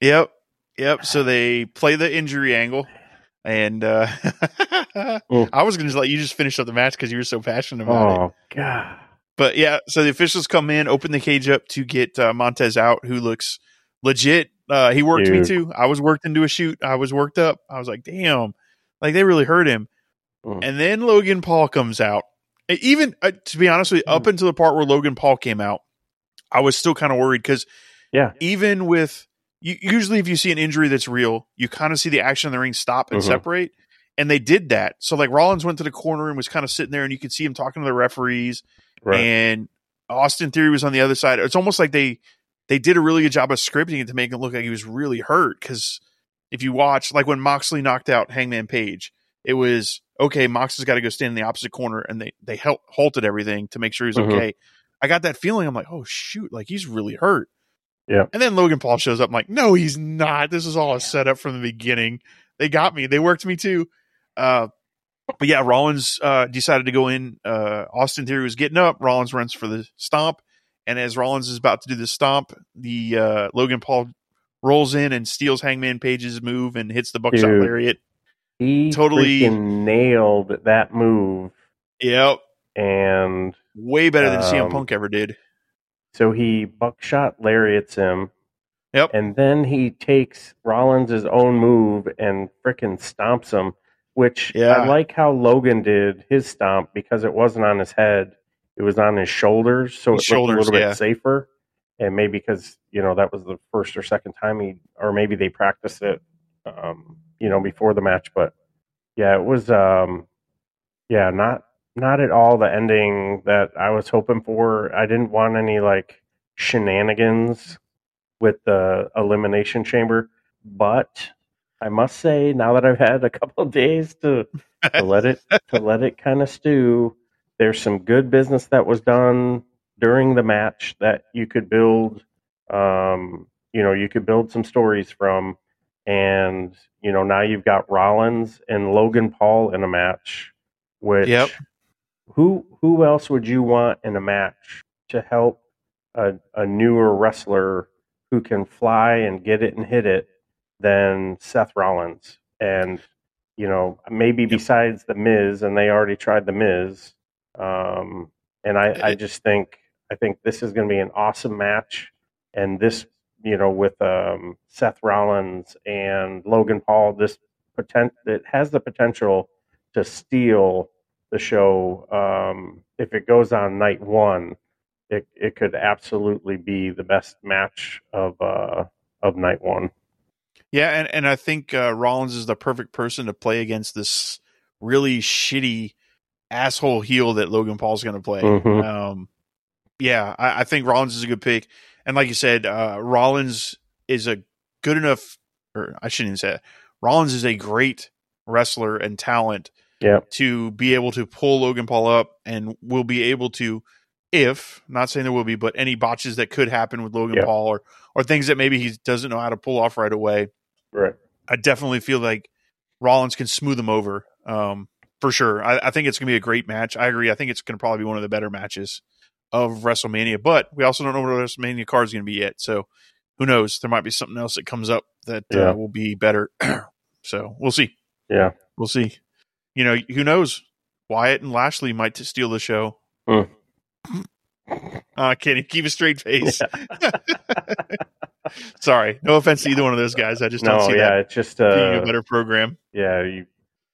Yep. Yep. So they play the injury angle. And uh. [laughs] I was going to let you just finish up the match because you were so passionate about it. Oh god. But yeah, so the officials come in, open the cage up to get uh, Montez out, who looks legit. Uh, he worked me too. I was worked into a shoot. I was worked up. I was like, damn, like they really hurt him. And then Logan Paul comes out. Even uh, to be honest with you, Mm. up until the part where Logan Paul came out, I was still kind of worried because Yeah. even with you, usually if you see an injury that's real, you kind of see the action in the ring stop and Mhm. separate. And they did that. So like Rollins went to the corner and was kind of sitting there, and you could see him talking to the referees Right. and Austin Theory was on the other side. It's almost like they they did a really good job of scripting it to make it look like he was really hurt. Because if you watch, like when Moxley knocked out Hangman Page, it was okay. Moxley's got to go stand in the opposite corner, and they they hel- halted everything to make sure he's Mhm. okay. I got that feeling. I'm like, oh shoot, like he's really hurt. Yeah. And then Logan Paul shows up. I'm like, no, he's not. This is all a setup from the beginning. They got me. They worked me too. Uh, but yeah, Rollins uh, decided to go in. Uh, Austin Theory was getting up. Rollins runs for the stomp, and as Rollins is about to do the stomp, the uh, Logan Paul rolls in and steals Hangman Page's move and hits the buckshot Dude. lariat. He Totally- nailed that move, Yep, and way better than CM Um, Punk ever did. So he buckshot lariats him. Yep. And then he takes Rollins' own move and frickin' stomps him, which Yeah. I like how Logan did his stomp because it wasn't on his head, it was on his shoulders, so His it shoulders, looked a little yeah. bit safer. And maybe because you know that was the first or second time he, or maybe they practiced it, um, you know, before the match. But yeah, it was, um, yeah, not not at all the ending that I was hoping for. I didn't want any like shenanigans with the elimination chamber, but I must say, now that I've had a couple of days to, to let it [laughs] to let it kind of stew, there's some good business that was done during the match that you could build. Um, you know, you could build some stories from, and you know now you've got Rollins and Logan Paul in a match. Which, Yep. Who who else would you want in a match to help a, a newer wrestler who can fly and get it and hit it than Seth Rollins? And you know, maybe besides the Miz, and they already tried the Miz. Um, and I, I just think I think this is going to be an awesome match, and this you know with um, Seth Rollins and Logan Paul, this potent it has the potential to steal the show. Um, if it goes on night one, it it could absolutely be the best match of uh, of night one. Yeah, and, and I think uh, Rollins is the perfect person to play against this really shitty asshole heel that Logan Paul's going to play. Mhm. Um, yeah, I, I think Rollins is a good pick, and like you said, uh, Rollins is a good enough, or I shouldn't even say it. Rollins is a great wrestler and talent Yeah, to be able to pull Logan Paul up, and we'll be able to, if not saying there will be, but any botches that could happen with Logan Yeah. Paul or or things that maybe he doesn't know how to pull off right away. right. I definitely feel like Rollins can smooth them over um, for sure. I, I think it's going to be a great match. I agree. I think it's going to probably be one of the better matches of WrestleMania, but we also don't know what WrestleMania card is going to be yet. So who knows? There might be something else that comes up that Yeah. uh, will be better. [clears throat] so we'll see. Yeah. We'll see. You know, who knows? Wyatt and Lashley might steal the show. Hmm. [laughs] Uh, Kenny, keep a straight face. [laughs] Sorry, no offense to either one of those guys. I just don't No, see yeah, that it's just being uh, a better program. yeah, you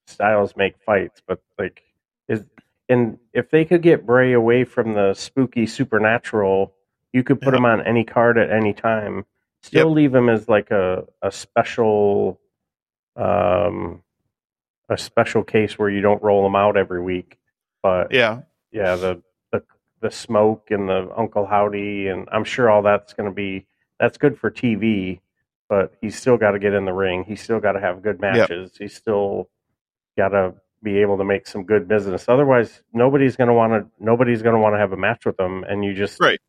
styles make fights, but like is and if they could get Bray away from the spooky supernatural, you could put Yep. him on any card at any time. Still Yep. leave him as like a a special um a special case where you don't roll them out every week. But Yeah, yeah, the the the smoke and the Uncle Howdy and I'm sure all that's going to be that's good for TV, but he's still got to get in the ring. He's still got to have good matches. He's still got to be able to make some good business. Otherwise, nobody's going to want to nobody's going to want to have a match with him and you just Right.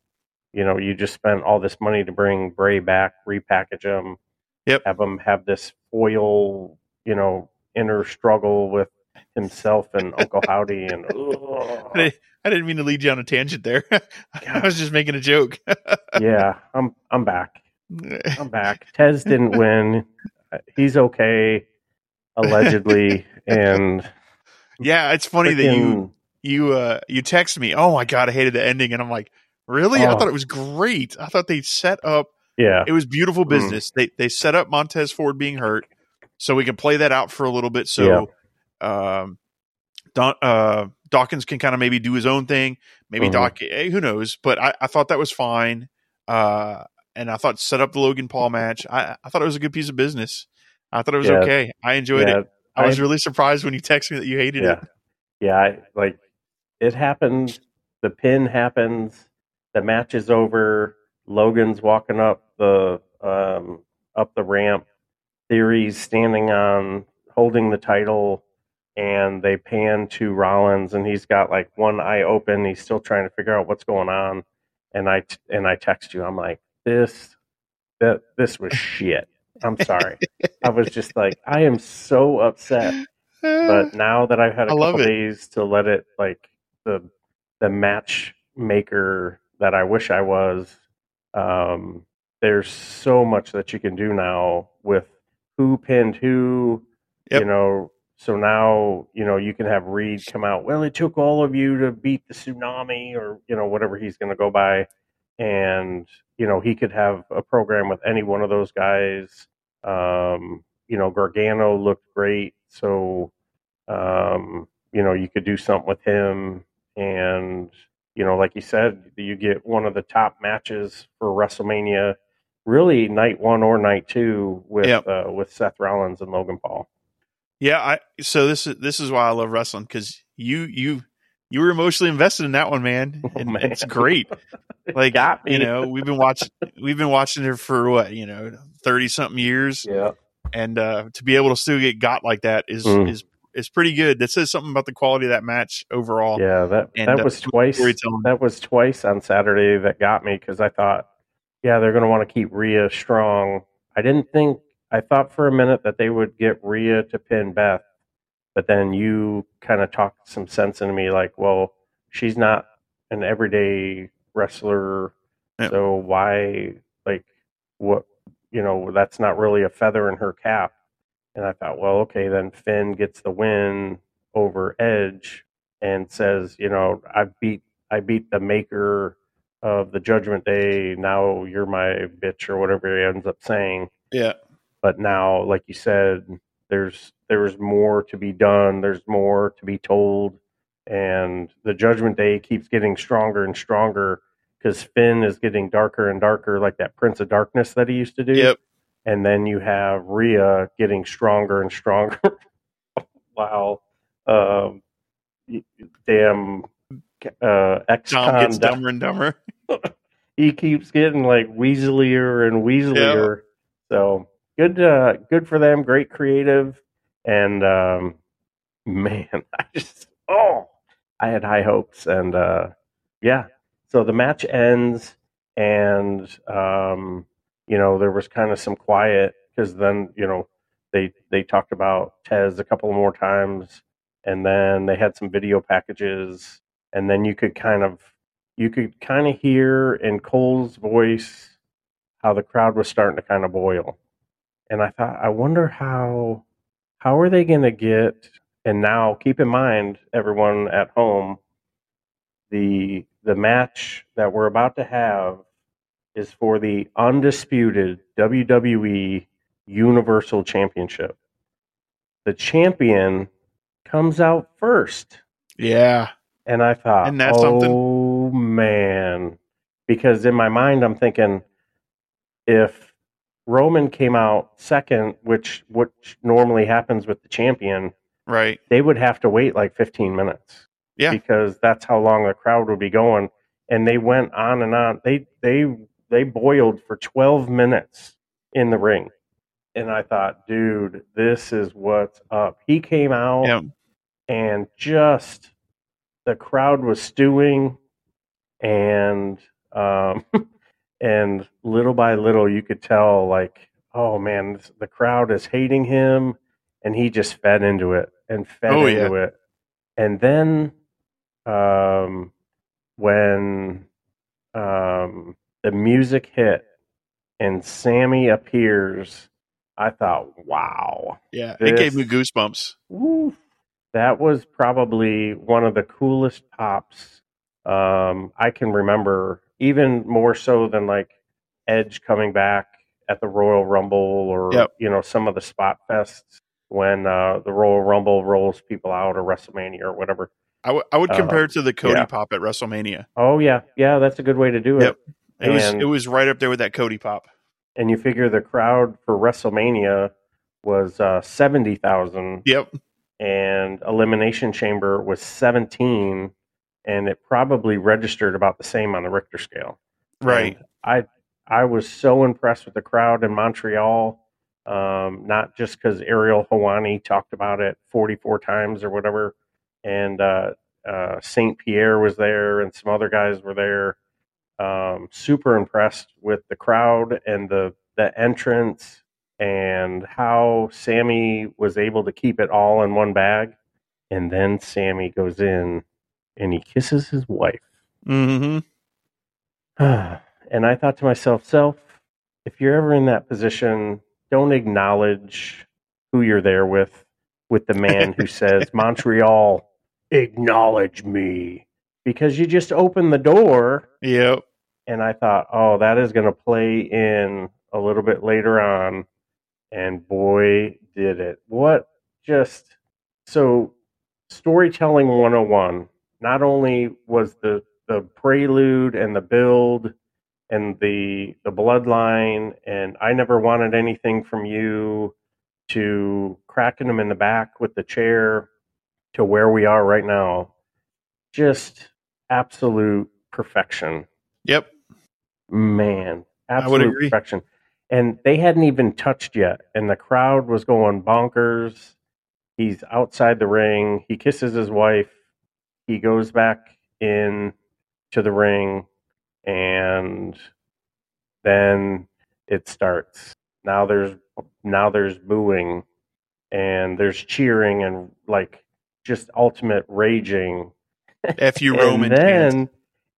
You know, you just spent all this money to bring Bray back, repackage him, Yep. have him have this foil, you know, inner struggle with himself and [laughs] Uncle Howdy and I didn't- I didn't mean to lead you on a tangent there. [laughs] I was just making a joke. [laughs] yeah, I'm I'm back. I'm back. Tez didn't win. He's okay, allegedly, and yeah, it's funny that you you uh you text me. Oh my god, I hated the ending, and I'm like, really? I Oh. thought it was great. I thought they set up. yeah, It was beautiful Mm. business. They they set up Montez Ford being hurt, so we can play that out for a little bit. So, um, Don, uh, Dawkins can kind of maybe do his own thing. Maybe Mhm. Doc, eh, who knows? But I, I thought that was fine. Uh, and I thought set up the Logan Paul match. I, I thought it was a good piece of business. I thought it was Yeah. okay. I enjoyed yeah, it. I was really surprised when you texted me that you hated yeah, it. yeah. I, like it happened. The pin happens. The match is over. Logan's walking up the um, up the ramp. Theory's standing on holding the title, and they pan to Rollins, and he's got like one eye open. He's still trying to figure out what's going on. And I t- and I text you. I'm like, this that this was shit. I'm sorry. I was just like, I am so upset. But [laughs] now that I've had a I couple days to let it like the the matchmaker that I wish I was, um, there's so much that you can do now with who pinned who, Yep. you know. So now, you know, you can have Reed come out. Well, it took all of you to beat the tsunami, or you know, whatever he's going to go by, and you know, he could have a program with any one of those guys. Um, you know, Gargano looked great, so um, you know, you could do something with him, and you know, like you said, you get one of the top matches for WrestleMania, really night one or night two with Yep. uh, with Seth Rollins and Logan Paul. Yeah, I so this is this is why I love wrestling because you you you were emotionally invested in that one, man. [laughs] Oh, And man. it's great. [laughs] Like you know, we've been watching we've been watching it for what you know thirty something years, yeah, and uh, to be able to still get got like that is Mm. is is pretty good. That says something about the quality of that match overall. Yeah, that And, that uh, was twice. That was twice on Saturday that got me because I thought, yeah, they're going to want to keep Rhea strong. I didn't think. I thought for a minute that they would get Rhea to pin Beth, but then you kind of talked some sense into me, like, well, she's not an everyday wrestler, Yeah. so why, like, what, you know, that's not really a feather in her cap. And I thought, well, okay, then Finn gets the win over Edge and says, you know, I beat I beat the maker of the Judgment Day. Now you're my bitch or whatever he ends up saying. Yeah. But now, like you said, there's there's more to be done. There's more to be told, and the Judgment Day keeps getting stronger and stronger because Finn is getting darker and darker, like that Prince of Darkness that he used to do Yep. and then you have Rhea getting stronger and stronger. [laughs] wow, um, damn, uh, ex Dom gets dumber and dumber. [laughs] he keeps getting like weaselier and weaselier. So good, uh, good for them. Great creative, and um, man, [laughs] I just oh, I had high hopes, and uh, yeah. So the match ends, and um, you know there was kind of some quiet because then you know they they talked about Tez a couple more times, and then they had some video packages, and then you could kind of you could kind of hear in Cole's voice how the crowd was starting to kind of boil. And I thought, I wonder how how are they going to get and now keep in mind everyone at home the the match that we're about to have is for the undisputed WWE Universal Championship. The champion comes out first. Yeah. And I thought, Isn't that oh something? man, because in my mind I'm thinking, if Roman came out second, which which normally happens with the champion, Right. they would have to wait like 15 minutes. Yeah. because that's how long the crowd would be going, and they went on and on. They they they boiled for 12 minutes in the ring, and I thought, dude, this is what's up. He came out Yeah. and just the crowd was stewing and um [laughs] and little by little you could tell like oh man the crowd is hating him and he just fed into it and fed Oh, into it and then um when um the music hit and Sami appears I thought wow Yeah. It gave me goosebumps. Woo. That was probably one of the coolest pops um, I can remember, even more so than like Edge coming back at the Royal Rumble or Yep. you know some of the spot fests when uh, the Royal Rumble rolls people out or WrestleMania or whatever. I would I would Uh, compare it to the Cody yeah. pop at WrestleMania. Oh yeah, yeah, that's a good way to do it. Yep. It was it was right up there with that Cody pop. And you figure the crowd for WrestleMania was uh, seventy thousand. Yep. And Elimination Chamber was 17, and it probably registered about the same on the Richter scale. Right. And I I was so impressed with the crowd in Montreal, um, not just because Ariel Helwani talked about it 44 times or whatever, and uh, uh, Saint Pierre was there, and some other guys were there. Um, super impressed with the crowd and the the entrance and how Sami was able to keep it all in one bag. And then Sami goes in and he kisses his wife. Mm-hmm. [sighs] and I thought to myself, self, if you're ever in that position, don't acknowledge who you're there with, with the man who says, [laughs] Montreal, acknowledge me. Because you just open the door Yep. and I thought, oh, that is going to play in a little bit later on. And boy, did it. What just so storytelling 101 not only was the the prelude and the build and the the bloodline and I never wanted anything from you to cracking them in the back with the chair to where we are right now just absolute perfection Yep. man absolute perfection and they hadn't even touched yet, and the crowd was going bonkers. He's outside the ring. He kisses his wife. He goes back in to the ring, and then it starts. Now there's now there's booing, and there's cheering, and like just ultimate raging. F you [laughs] and Roman. then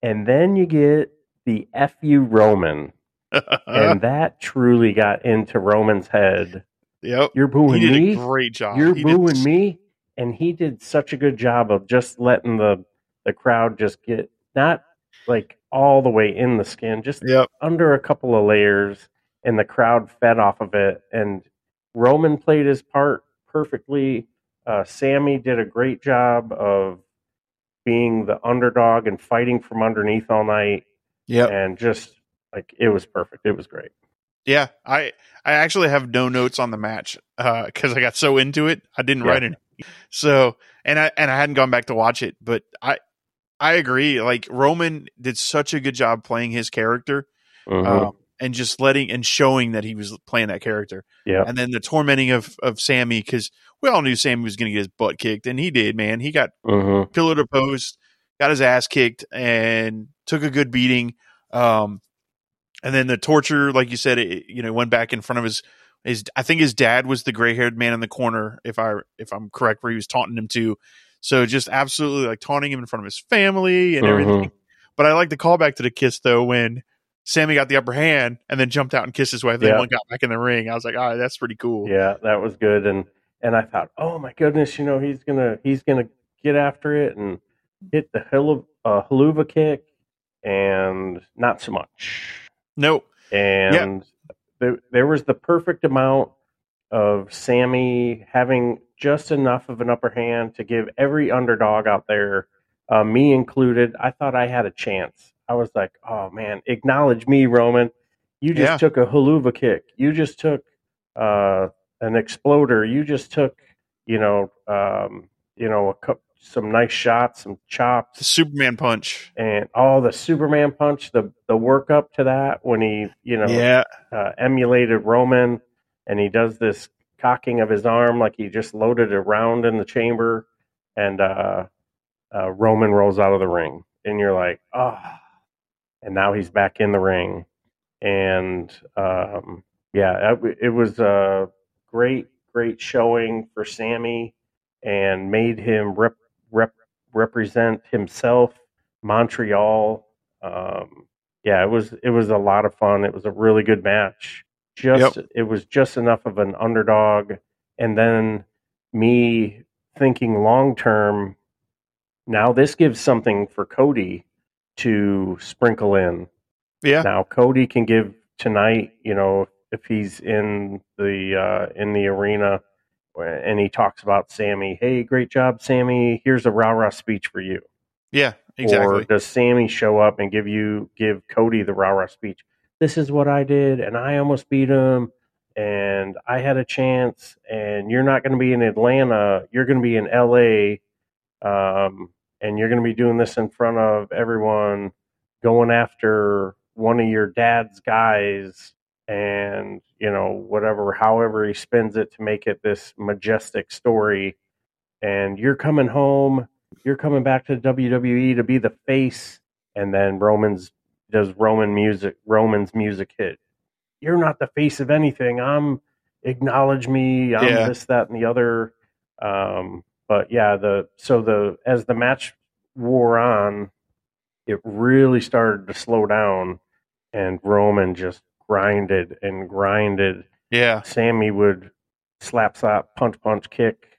and then you get the fu Roman, and [laughs] that truly got into Roman's head. yep. You're He booing did me. a great job. You're He booing me, and he did such a good job of just letting the the crowd just get not like all the way in the skin, just Yep. under a couple of layers, and the crowd fed off of it. And Roman played his part perfectly. Uh, Sami did a great job of being the underdog and fighting from underneath all night, Yep. and just like it was perfect. It was great. Yeah, I I actually have no notes on the match because I got so into it, I didn't Yeah. write any. So and I and I hadn't gone back to watch it, but I I agree. Like Roman did such a good job playing his character, Mhm. um, and just letting and showing that he was playing that character. yeah, And then the tormenting of of Sami because we all knew Sami was going to get his butt kicked, and he did. Man, he got hmm pillar to post, got his ass kicked, and took a good beating. Um, and then the torture, like you said, it, you know, went back in front of his his. I think his dad was the gray haired man in the corner, if I if I'm correct, where he was taunting him too. So just absolutely like taunting him in front of his family and Mhm. everything. But I like the callback to the kiss though when. Sami got the upper hand and then jumped out and kissed his wife. Then Yeah. one got back in the ring. I was like, all right, that's pretty cool. Yeah, that was good, and and I thought, oh my goodness, you know, he's gonna he's gonna get after it and hit the hell uh, Helluva kick, and not so much. Nope. And there, there was the perfect amount of Sami having just enough of an upper hand to give every underdog out there, uh, me included, I thought I had a chance. I was like, oh man, acknowledge me, Roman. You just Yeah. took a Helluva kick. You just took uh, an exploder. You just took, you know, um, you know, a cou- some nice shots, some chops The Superman punch. and all the Superman punch, the the work up to that when he you know Yeah. uh, emulated Roman, and he does this cocking of his arm like he just loaded a round in the chamber, and uh, uh, Roman rolls out of the ring, and you're like, oh, and now he's back in the ring, and um, yeah, it, it was a great great showing for Sami, and made him rep, rep represent himself Montreal. Um, yeah, it was it was a lot of fun. It was a really good match. Just it was just enough of an underdog, and then me thinking long term. Now this gives something for Cody to sprinkle in. Yeah. Now Cody can give tonight. You know, if he's in the uh, in the arena, and he talks about Sami. Hey, great job, Sami. Here's a rah rah speech for you. Yeah. Exactly. Or does Sami show up and give you give Cody the rah rah speech? This is what I did, and I almost beat him, and I had a chance, and you're not going to be in Atlanta. You're going to be in L.A. Um, and you're going to be doing this in front of everyone, going after one of your dad's guys, and you know whatever, however he spins it to make it this majestic story. And you're coming home you're coming back to WWE to be the face, and then Roman's does Roman music, Roman's music hit. You're not the face of anything. I'm acknowledge me. I'm Yeah. this, that, and the other. Um, but yeah, the so the as the match wore on, it really started to slow down, and Roman just grinded and grinded yeah. Sami would slap, slap, punch, punch, kick.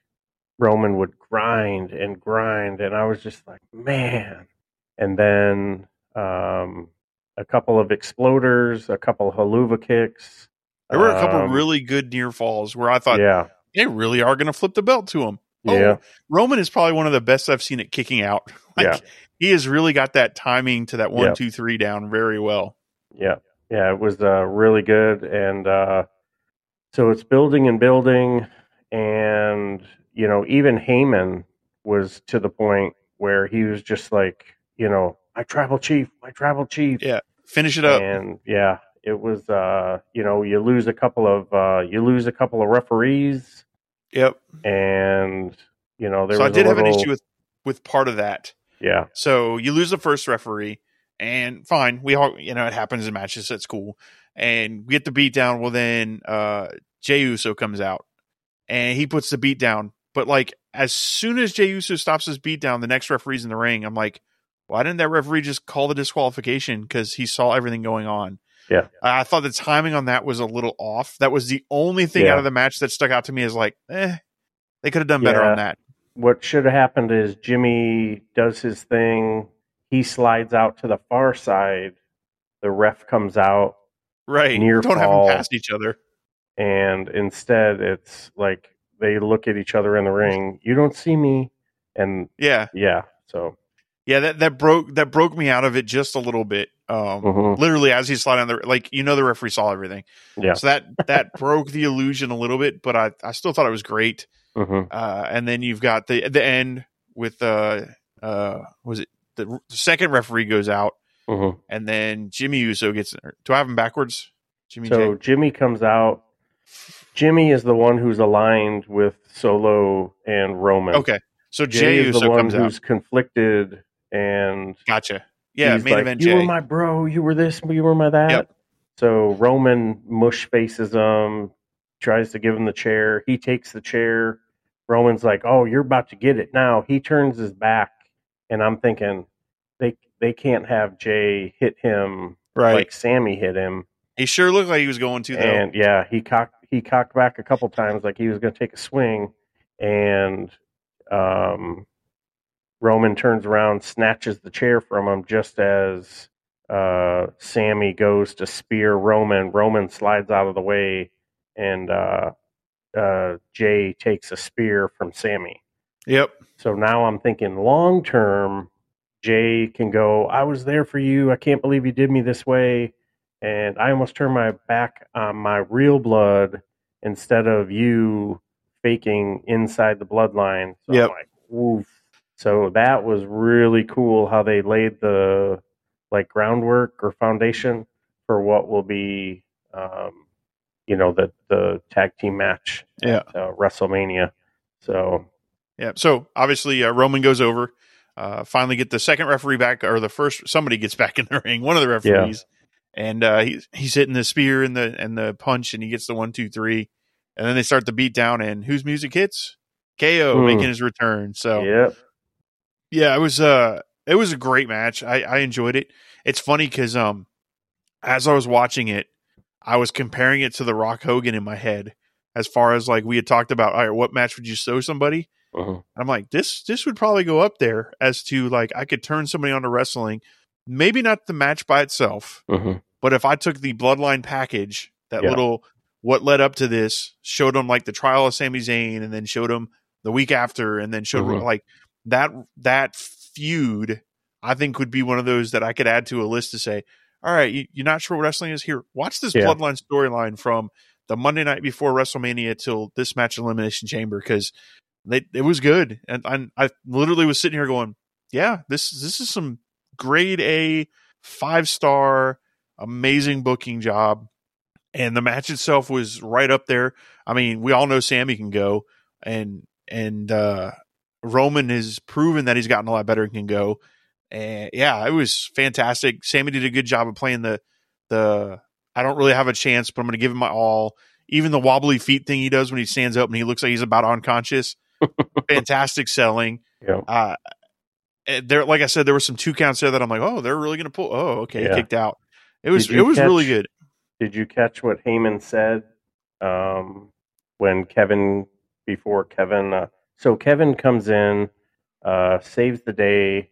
Roman would grind and grind, and I was just like, man. And then um, a couple of exploders, a couple of Helluva kicks. There were a couple Um, really good near falls where I thought yeah, they really are going to flip the belt to him. Oh, yeah, Roman is probably one of the best I've seen it kicking out. [laughs] Like Yeah. he has really got that timing to that one, Yeah. two, three down very well. yeah, yeah. It was uh, really good, and uh, so it's building and building, and you know, even Heyman was to the point where he was just like, you know, my tribal chief, my tribal chief. Yeah. Finish it up. and yeah, it was uh, you know you lose a couple of uh, you lose a couple of referees, Yep. and you know there so I did a have an issue with with part of that. yeah So you lose the first referee, and fine, we all you know it happens in matches. That's cool, and we get the beat down. Well, then uh, Jey Uso comes out, and he puts the beat down. But like as soon as Jey Uso stops his beat down, the next referee's in the ring. I'm like, why didn't that referee just call the disqualification because he saw everything going on? Yeah. I thought the timing on that was a little off. That was the only thing Yeah. out of the match that stuck out to me is like, eh, they could have done better Yeah. on that. what should have happened is Jimmy does his thing. He slides out to the far side. The ref comes out, Right. Near Don't have them past each other. and instead it's like they look at each other in the ring. You don't see me, and Yeah. yeah. So Yeah, that, that broke that broke me out of it just a little bit. Um, mhm. literally as he slid on the like you know the referee saw everything. yeah, So that that [laughs] broke the illusion a little bit, but I, I still thought it was great. hmm Uh, and then you've got the the end with uh uh was it the, the second referee goes out hmm and then Jimmy Uso gets do I have him backwards? Jimmy So J. Jimmy comes out. Jimmy is the one who's aligned with Solo and Roman. Okay. So Jay Jey is Uso the one comes out. who's conflicted, and Gotcha. Yeah, he's main like, event You Jey. were my bro. You were this. You were my that. Yep. So Roman mush faces him, tries to give him the chair. He takes the chair. Roman's like, "Oh, you're about to get it now." He turns his back, and I'm thinking, they they can't have Jey hit him right. like Sami hit him. he sure looked like he was going to though. And yeah, he cocked he cocked back a couple times like he was going to take a swing, and um, Roman turns around, snatches the chair from him just as uh, Sami goes to spear Roman. Roman slides out of the way, and uh, uh, Jey takes a spear from Sami. Yep. So now I'm thinking long term, Jey can go, I was there for you. I can't believe you did me this way. And I almost turned my back on my real blood instead of you faking inside the bloodline. So Yep. I'm like. So that was really cool how they laid the like groundwork or foundation for what will be um, you know, the the tag team match Yeah. at uh, WrestleMania. So Yeah. So obviously uh, Roman goes over. Uh, finally, get the second referee back, or the first somebody gets back in the [laughs] ring. One of the referees, and uh, he's he's hitting the spear and the and the punch, and he gets the one, two, three, and then they start the beat down. And whose music hits? KO Hmm. making his return. So Yep. yeah, it was uh it was a great match. I, I enjoyed it. It's funny because um as I was watching it, I was comparing it to the Rock Hogan in my head as far as like we had talked about. All right, what match would you show somebody? Mhm. I'm like, this this would probably go up there as to like I could turn somebody onto wrestling. Maybe not the match by itself, Mhm. but if I took the bloodline package, that Yeah. little what led up to this, showed them like the trial of Sami Zayn, and then showed them the week after, and then showed Mhm. like that that feud. I think would be one of those that I could add to a list to say, all right, you, you're not sure what wrestling is here. Watch this Yeah. bloodline storyline from the Monday night before WrestleMania till this match Elimination Chamber because they it was good, and I, I literally was sitting here going, yeah, this this is some grade A five star amazing booking job, and the match itself was right up there. I mean, we all know Sami can go, and and uh, Roman has proven that he's gotten a lot better and can go. And yeah, it was fantastic. Sami did a good job of playing the the. I don't really have a chance, but I'm going to give him my all. Even the wobbly feet thing he does when he stands up and he looks like he's about unconscious. Fantastic selling. Yeah. Uh, eh, there, like I said, there were some two counts there that I'm like, oh, they're really going to pull. Oh, okay, Yeah. kicked out. It was it was really good. Did you catch what Heyman said um, when Kevin before Kevin? Uh, so Kevin comes in, uh, saves the day.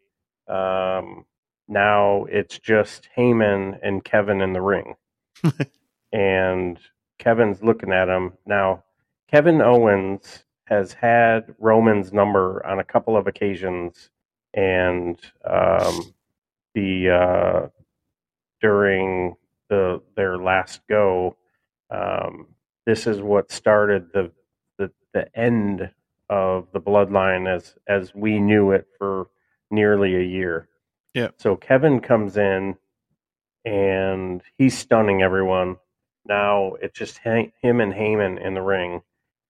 Um, now it's just Heyman and Kevin in the ring, [laughs] and Kevin's looking at him now. Kevin Owens has had Roman's number on a couple of occasions, and um, the uh, during the their last go. Um, this is what started the, the the end of the bloodline as as we knew it for nearly a year. Yeah. So Kevin comes in and he's stunning everyone. Now it's just him and Heyman in the ring,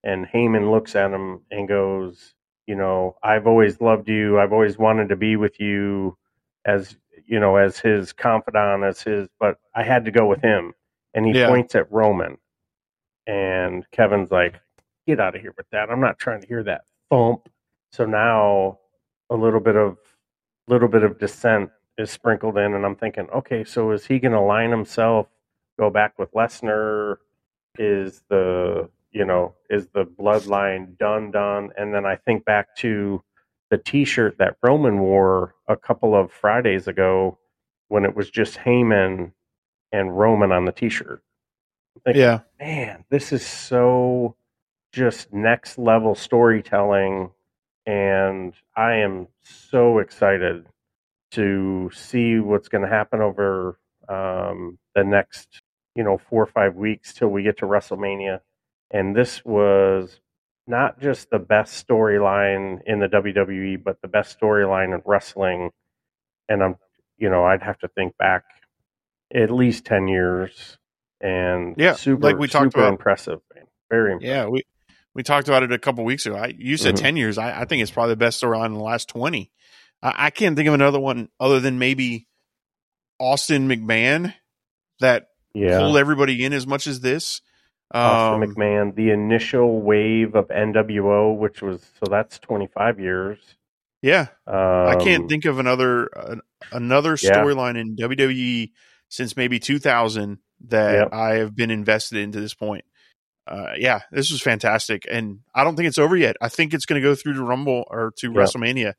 and Heyman looks at him and goes, "You know, I've always loved you. I've always wanted to be with you, as you know, as his confidant, as his. But I had to go with him." And he Yeah. points at Roman, and Kevin's like, "Get out of here with that. I'm not trying to hear that thump." So now a little bit of little bit of dissent is sprinkled in, and I'm thinking, okay, so is he going to line himself, go back with Lesnar? Is the you know is the bloodline done done? And then I think back to the T-shirt that Roman wore a couple of Fridays ago when it was just Heyman and Roman on the T-shirt. Thinking, Yeah. man, this is so just next level storytelling and I am so excited to see what's going to happen over um, the next, you know, four or five weeks till we get to WrestleMania. And this was not just the best storyline in the WWE, but the best storyline in wrestling. And I'm, you know, I'd have to think back at least ten years. And Yeah, super, like we talked super about. impressive, man. Very impressive. Yeah, we we talked about it a couple weeks ago. I, you said Mhm. ten years. I, I think it's probably the best storyline in the last twenty. I, I can't think of another one other than maybe Austin McMahon that Yeah. pulled everybody in as much as this. Austin Um, McMahon, the initial wave of NWO, which was so that's 25 years. yeah, Um, I can't think of another uh, another Yeah. storyline in WWE since maybe 2000 that Yep. I have been invested in to this point. Uh, yeah, this was fantastic, and I don't think it's over yet. I think it's going to go through to Rumble or to Yep. WrestleMania.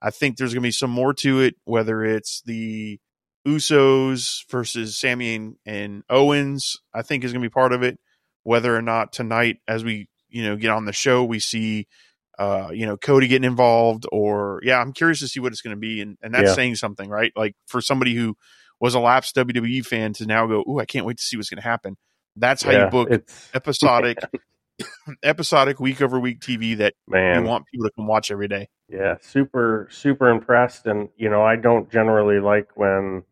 I think there's going to be some more to it, whether it's the Usos versus Sami and, and Owens. I think is going to be part of it. Whether or not tonight, as we you know get on the show, we see uh, you know Cody getting involved, or yeah, I'm curious to see what it's going to be, and and that's Yeah. saying something, right? Like for somebody who was a lapsed WWE fan to now go, oh, I can't wait to see what's going to happen. That's how yeah, you book [laughs] episodic, [coughs] episodic week over week TV that man. you want people to come watch every day. Yeah, super super impressed and you know, I don't generally like when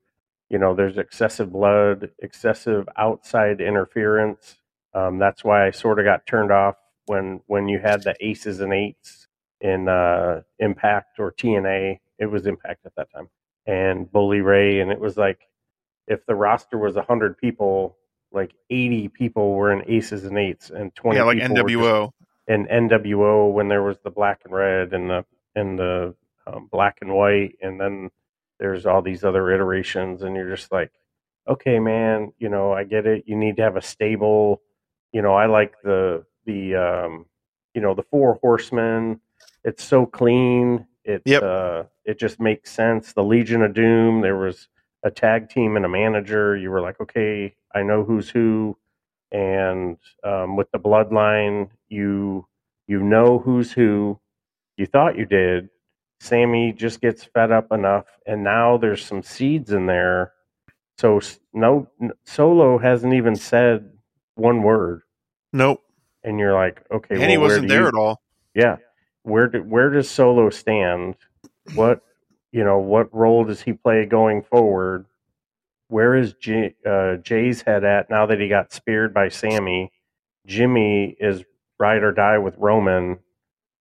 you know there's excessive blood, excessive outside interference. Um, that's why I sort of got turned off when when you had the aces and eights in uh, Impact or TNA. It was Impact at that time, and Bully Ray, and it was like if the roster was hundred people, like eighty people were in aces and eights, and twenty Yeah, like people were just NWO. and NWO when there was the black and red and the and the um, black and white, and then there's all these other iterations, and you're just like, okay, man, you know, I get it. You need to have a stable. You know, I like the the um, you know the four horsemen. It's so clean. It Yep. uh, it just makes sense. The Legion of Doom. There was a tag team and a manager. You were like, okay, I know who's who and um, with the bloodline you you know who's who you thought you did Sami just gets fed up enough and now there's some seeds in there so no solo hasn't even said one word. Nope. and you're like okay and he well, where wasn't there you- at all. yeah. Where do, where does solo stand? What you know what role does he play going forward? Where is Jey, uh, Jey's head at now that he got speared by Sami? Jimmy is ride or die with roman.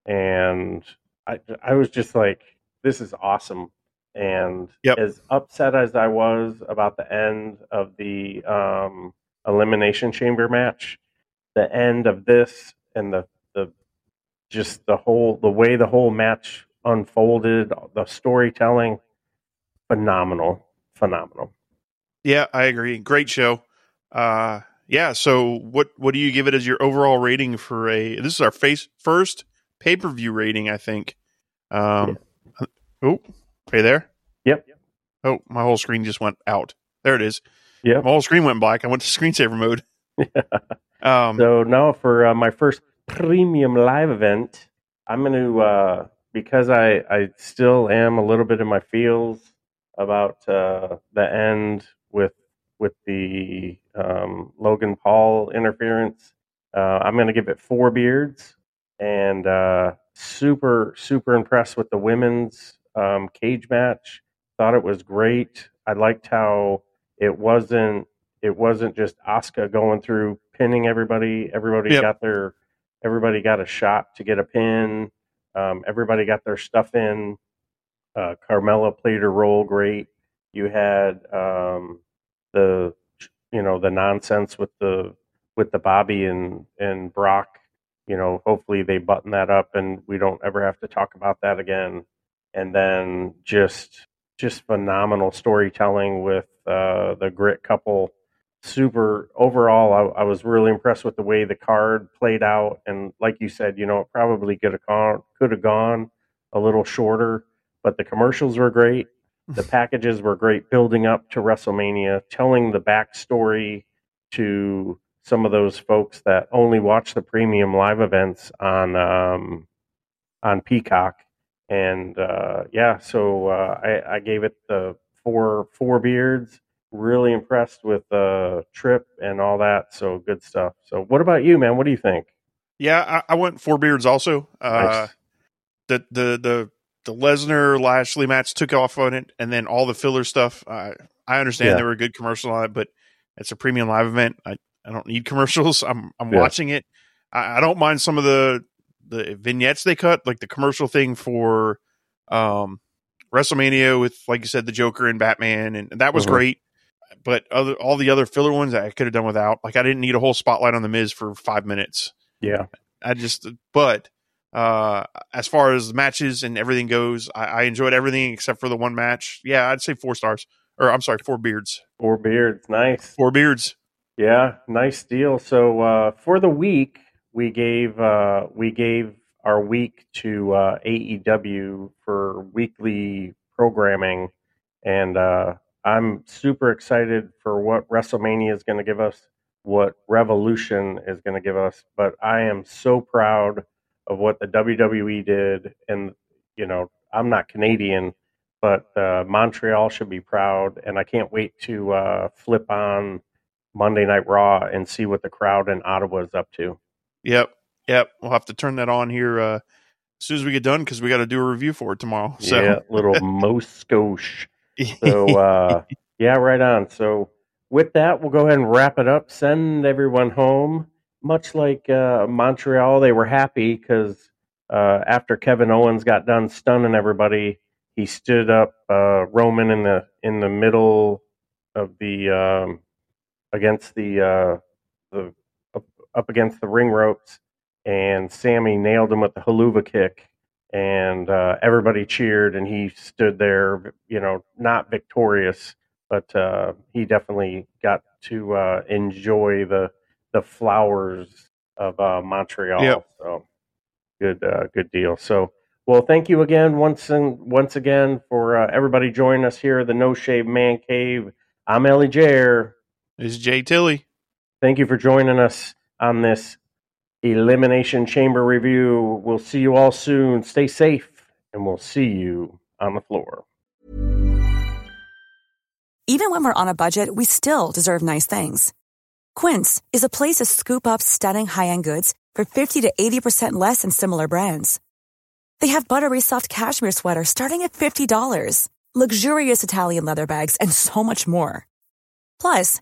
And i i was just like this is awesome. And Yep. as upset as i was about the end of the um elimination chamber match the end of this and the the just the whole the way the whole match unfolded the storytelling phenomenal phenomenal Yeah, I agree. Great show. Uh, yeah. So, what what do you give it as your overall rating for a? This is our face first pay per view rating, I think. Um, oh, are you there? yep Oh, my whole screen just went out. There it is. Yep My whole screen went black. I went to screensaver mode. [laughs] Um, so now for uh, my first premium live event i'm going to uh because i i still am a little bit in my feels about uh the end with with the um logan paul interference uh i'm going to give it four beards and uh super super impressed with the women's um cage match thought it was great i liked how it wasn't it wasn't just Asuka going through pinning everybody. Everybody Yep. got their everybody got a shot to get a pin. Um, everybody got their stuff in. Uh, Carmella played her role great. You had um, the you know the nonsense with the with the Bobby and and Brock. You know, hopefully they button that up and we don't ever have to talk about that again. And then just just phenomenal storytelling with uh, the grit couple. Super overall, I, I was really impressed with the way the card played out. And like you said, you know, it probably could have gone could have gone a little shorter, but the commercials were great. [laughs] The packages were great, building up to WrestleMania, telling the backstory to some of those folks that only watch the premium live events on um, on Peacock. And uh, yeah, so uh, I, I gave it the four four beards. Really impressed with uh, Trip and all that. So good stuff. So what about you, man? What do you think? Yeah, I, I went four beards also. Uh, Nice. the the the the Lesnar Lashley match took off on it, and then all the filler stuff. I I understand Yeah. they were good commercial on it, but it's a premium live event. I, I don't need [laughs] commercials. I'm I'm Yeah. watching it. I, I don't mind some of the the vignettes they cut, like the commercial thing for um WrestleMania with, like you said, the Joker and Batman, and that was Mhm. great. But other all the other filler ones I could have done without. Like I didn't need a whole spotlight on the Miz for five minutes. Yeah, I just, but uh, as far as the matches and everything goes, I, I enjoyed everything except for the one match. Yeah, I'd say four stars, or I'm sorry, four beards, four beards, nice. four beards. Yeah, nice deal. So uh, for the week, we gave uh, we gave our week to uh, AEW for weekly programming, and uh, I'm super excited for what WrestleMania is going to give us, what Revolution is going to give us. But I am so proud of what the WWE did, and you know, I'm not Canadian, but uh, Montreal should be proud, and I can't wait to uh, flip on. Monday Night Raw and see what the crowd in Ottawa is up to. Yep, yep. We'll have to turn that on here uh, as soon as we get done because we got to do a review for it tomorrow. So Yeah, little [laughs] Moscosh. So [laughs] uh, yeah, right on. So with that, we'll go ahead and wrap it up. Send everyone home. Much like uh, Montreal, they were happy because uh, after Kevin Owens got done stunning everybody, he stood up uh, Roman in the in the middle of the um, against the uh, the up, against the ring ropes, and Sami nailed him with the Helluva kick, and uh, everybody cheered, and he stood there, you know, not victorious, but uh, he definitely got to uh, enjoy the the flowers of uh, Montreal. Yep. So good, uh, good deal. So. Well, thank you again once and once again for uh, everybody joining us here at the No Shave Man Cave. I'm Ellie Jair. this is Jay Tilly. Thank you for joining us on this Elimination Chamber review. We'll see you all soon. Stay safe, and we'll see you on the floor. Even when we're on a budget, we still deserve nice things. Quince is a place to scoop up stunning high-end goods for 50 to 80% less than similar brands. They have buttery soft cashmere sweaters starting at $50, luxurious Italian leather bags, and so much more. Plus,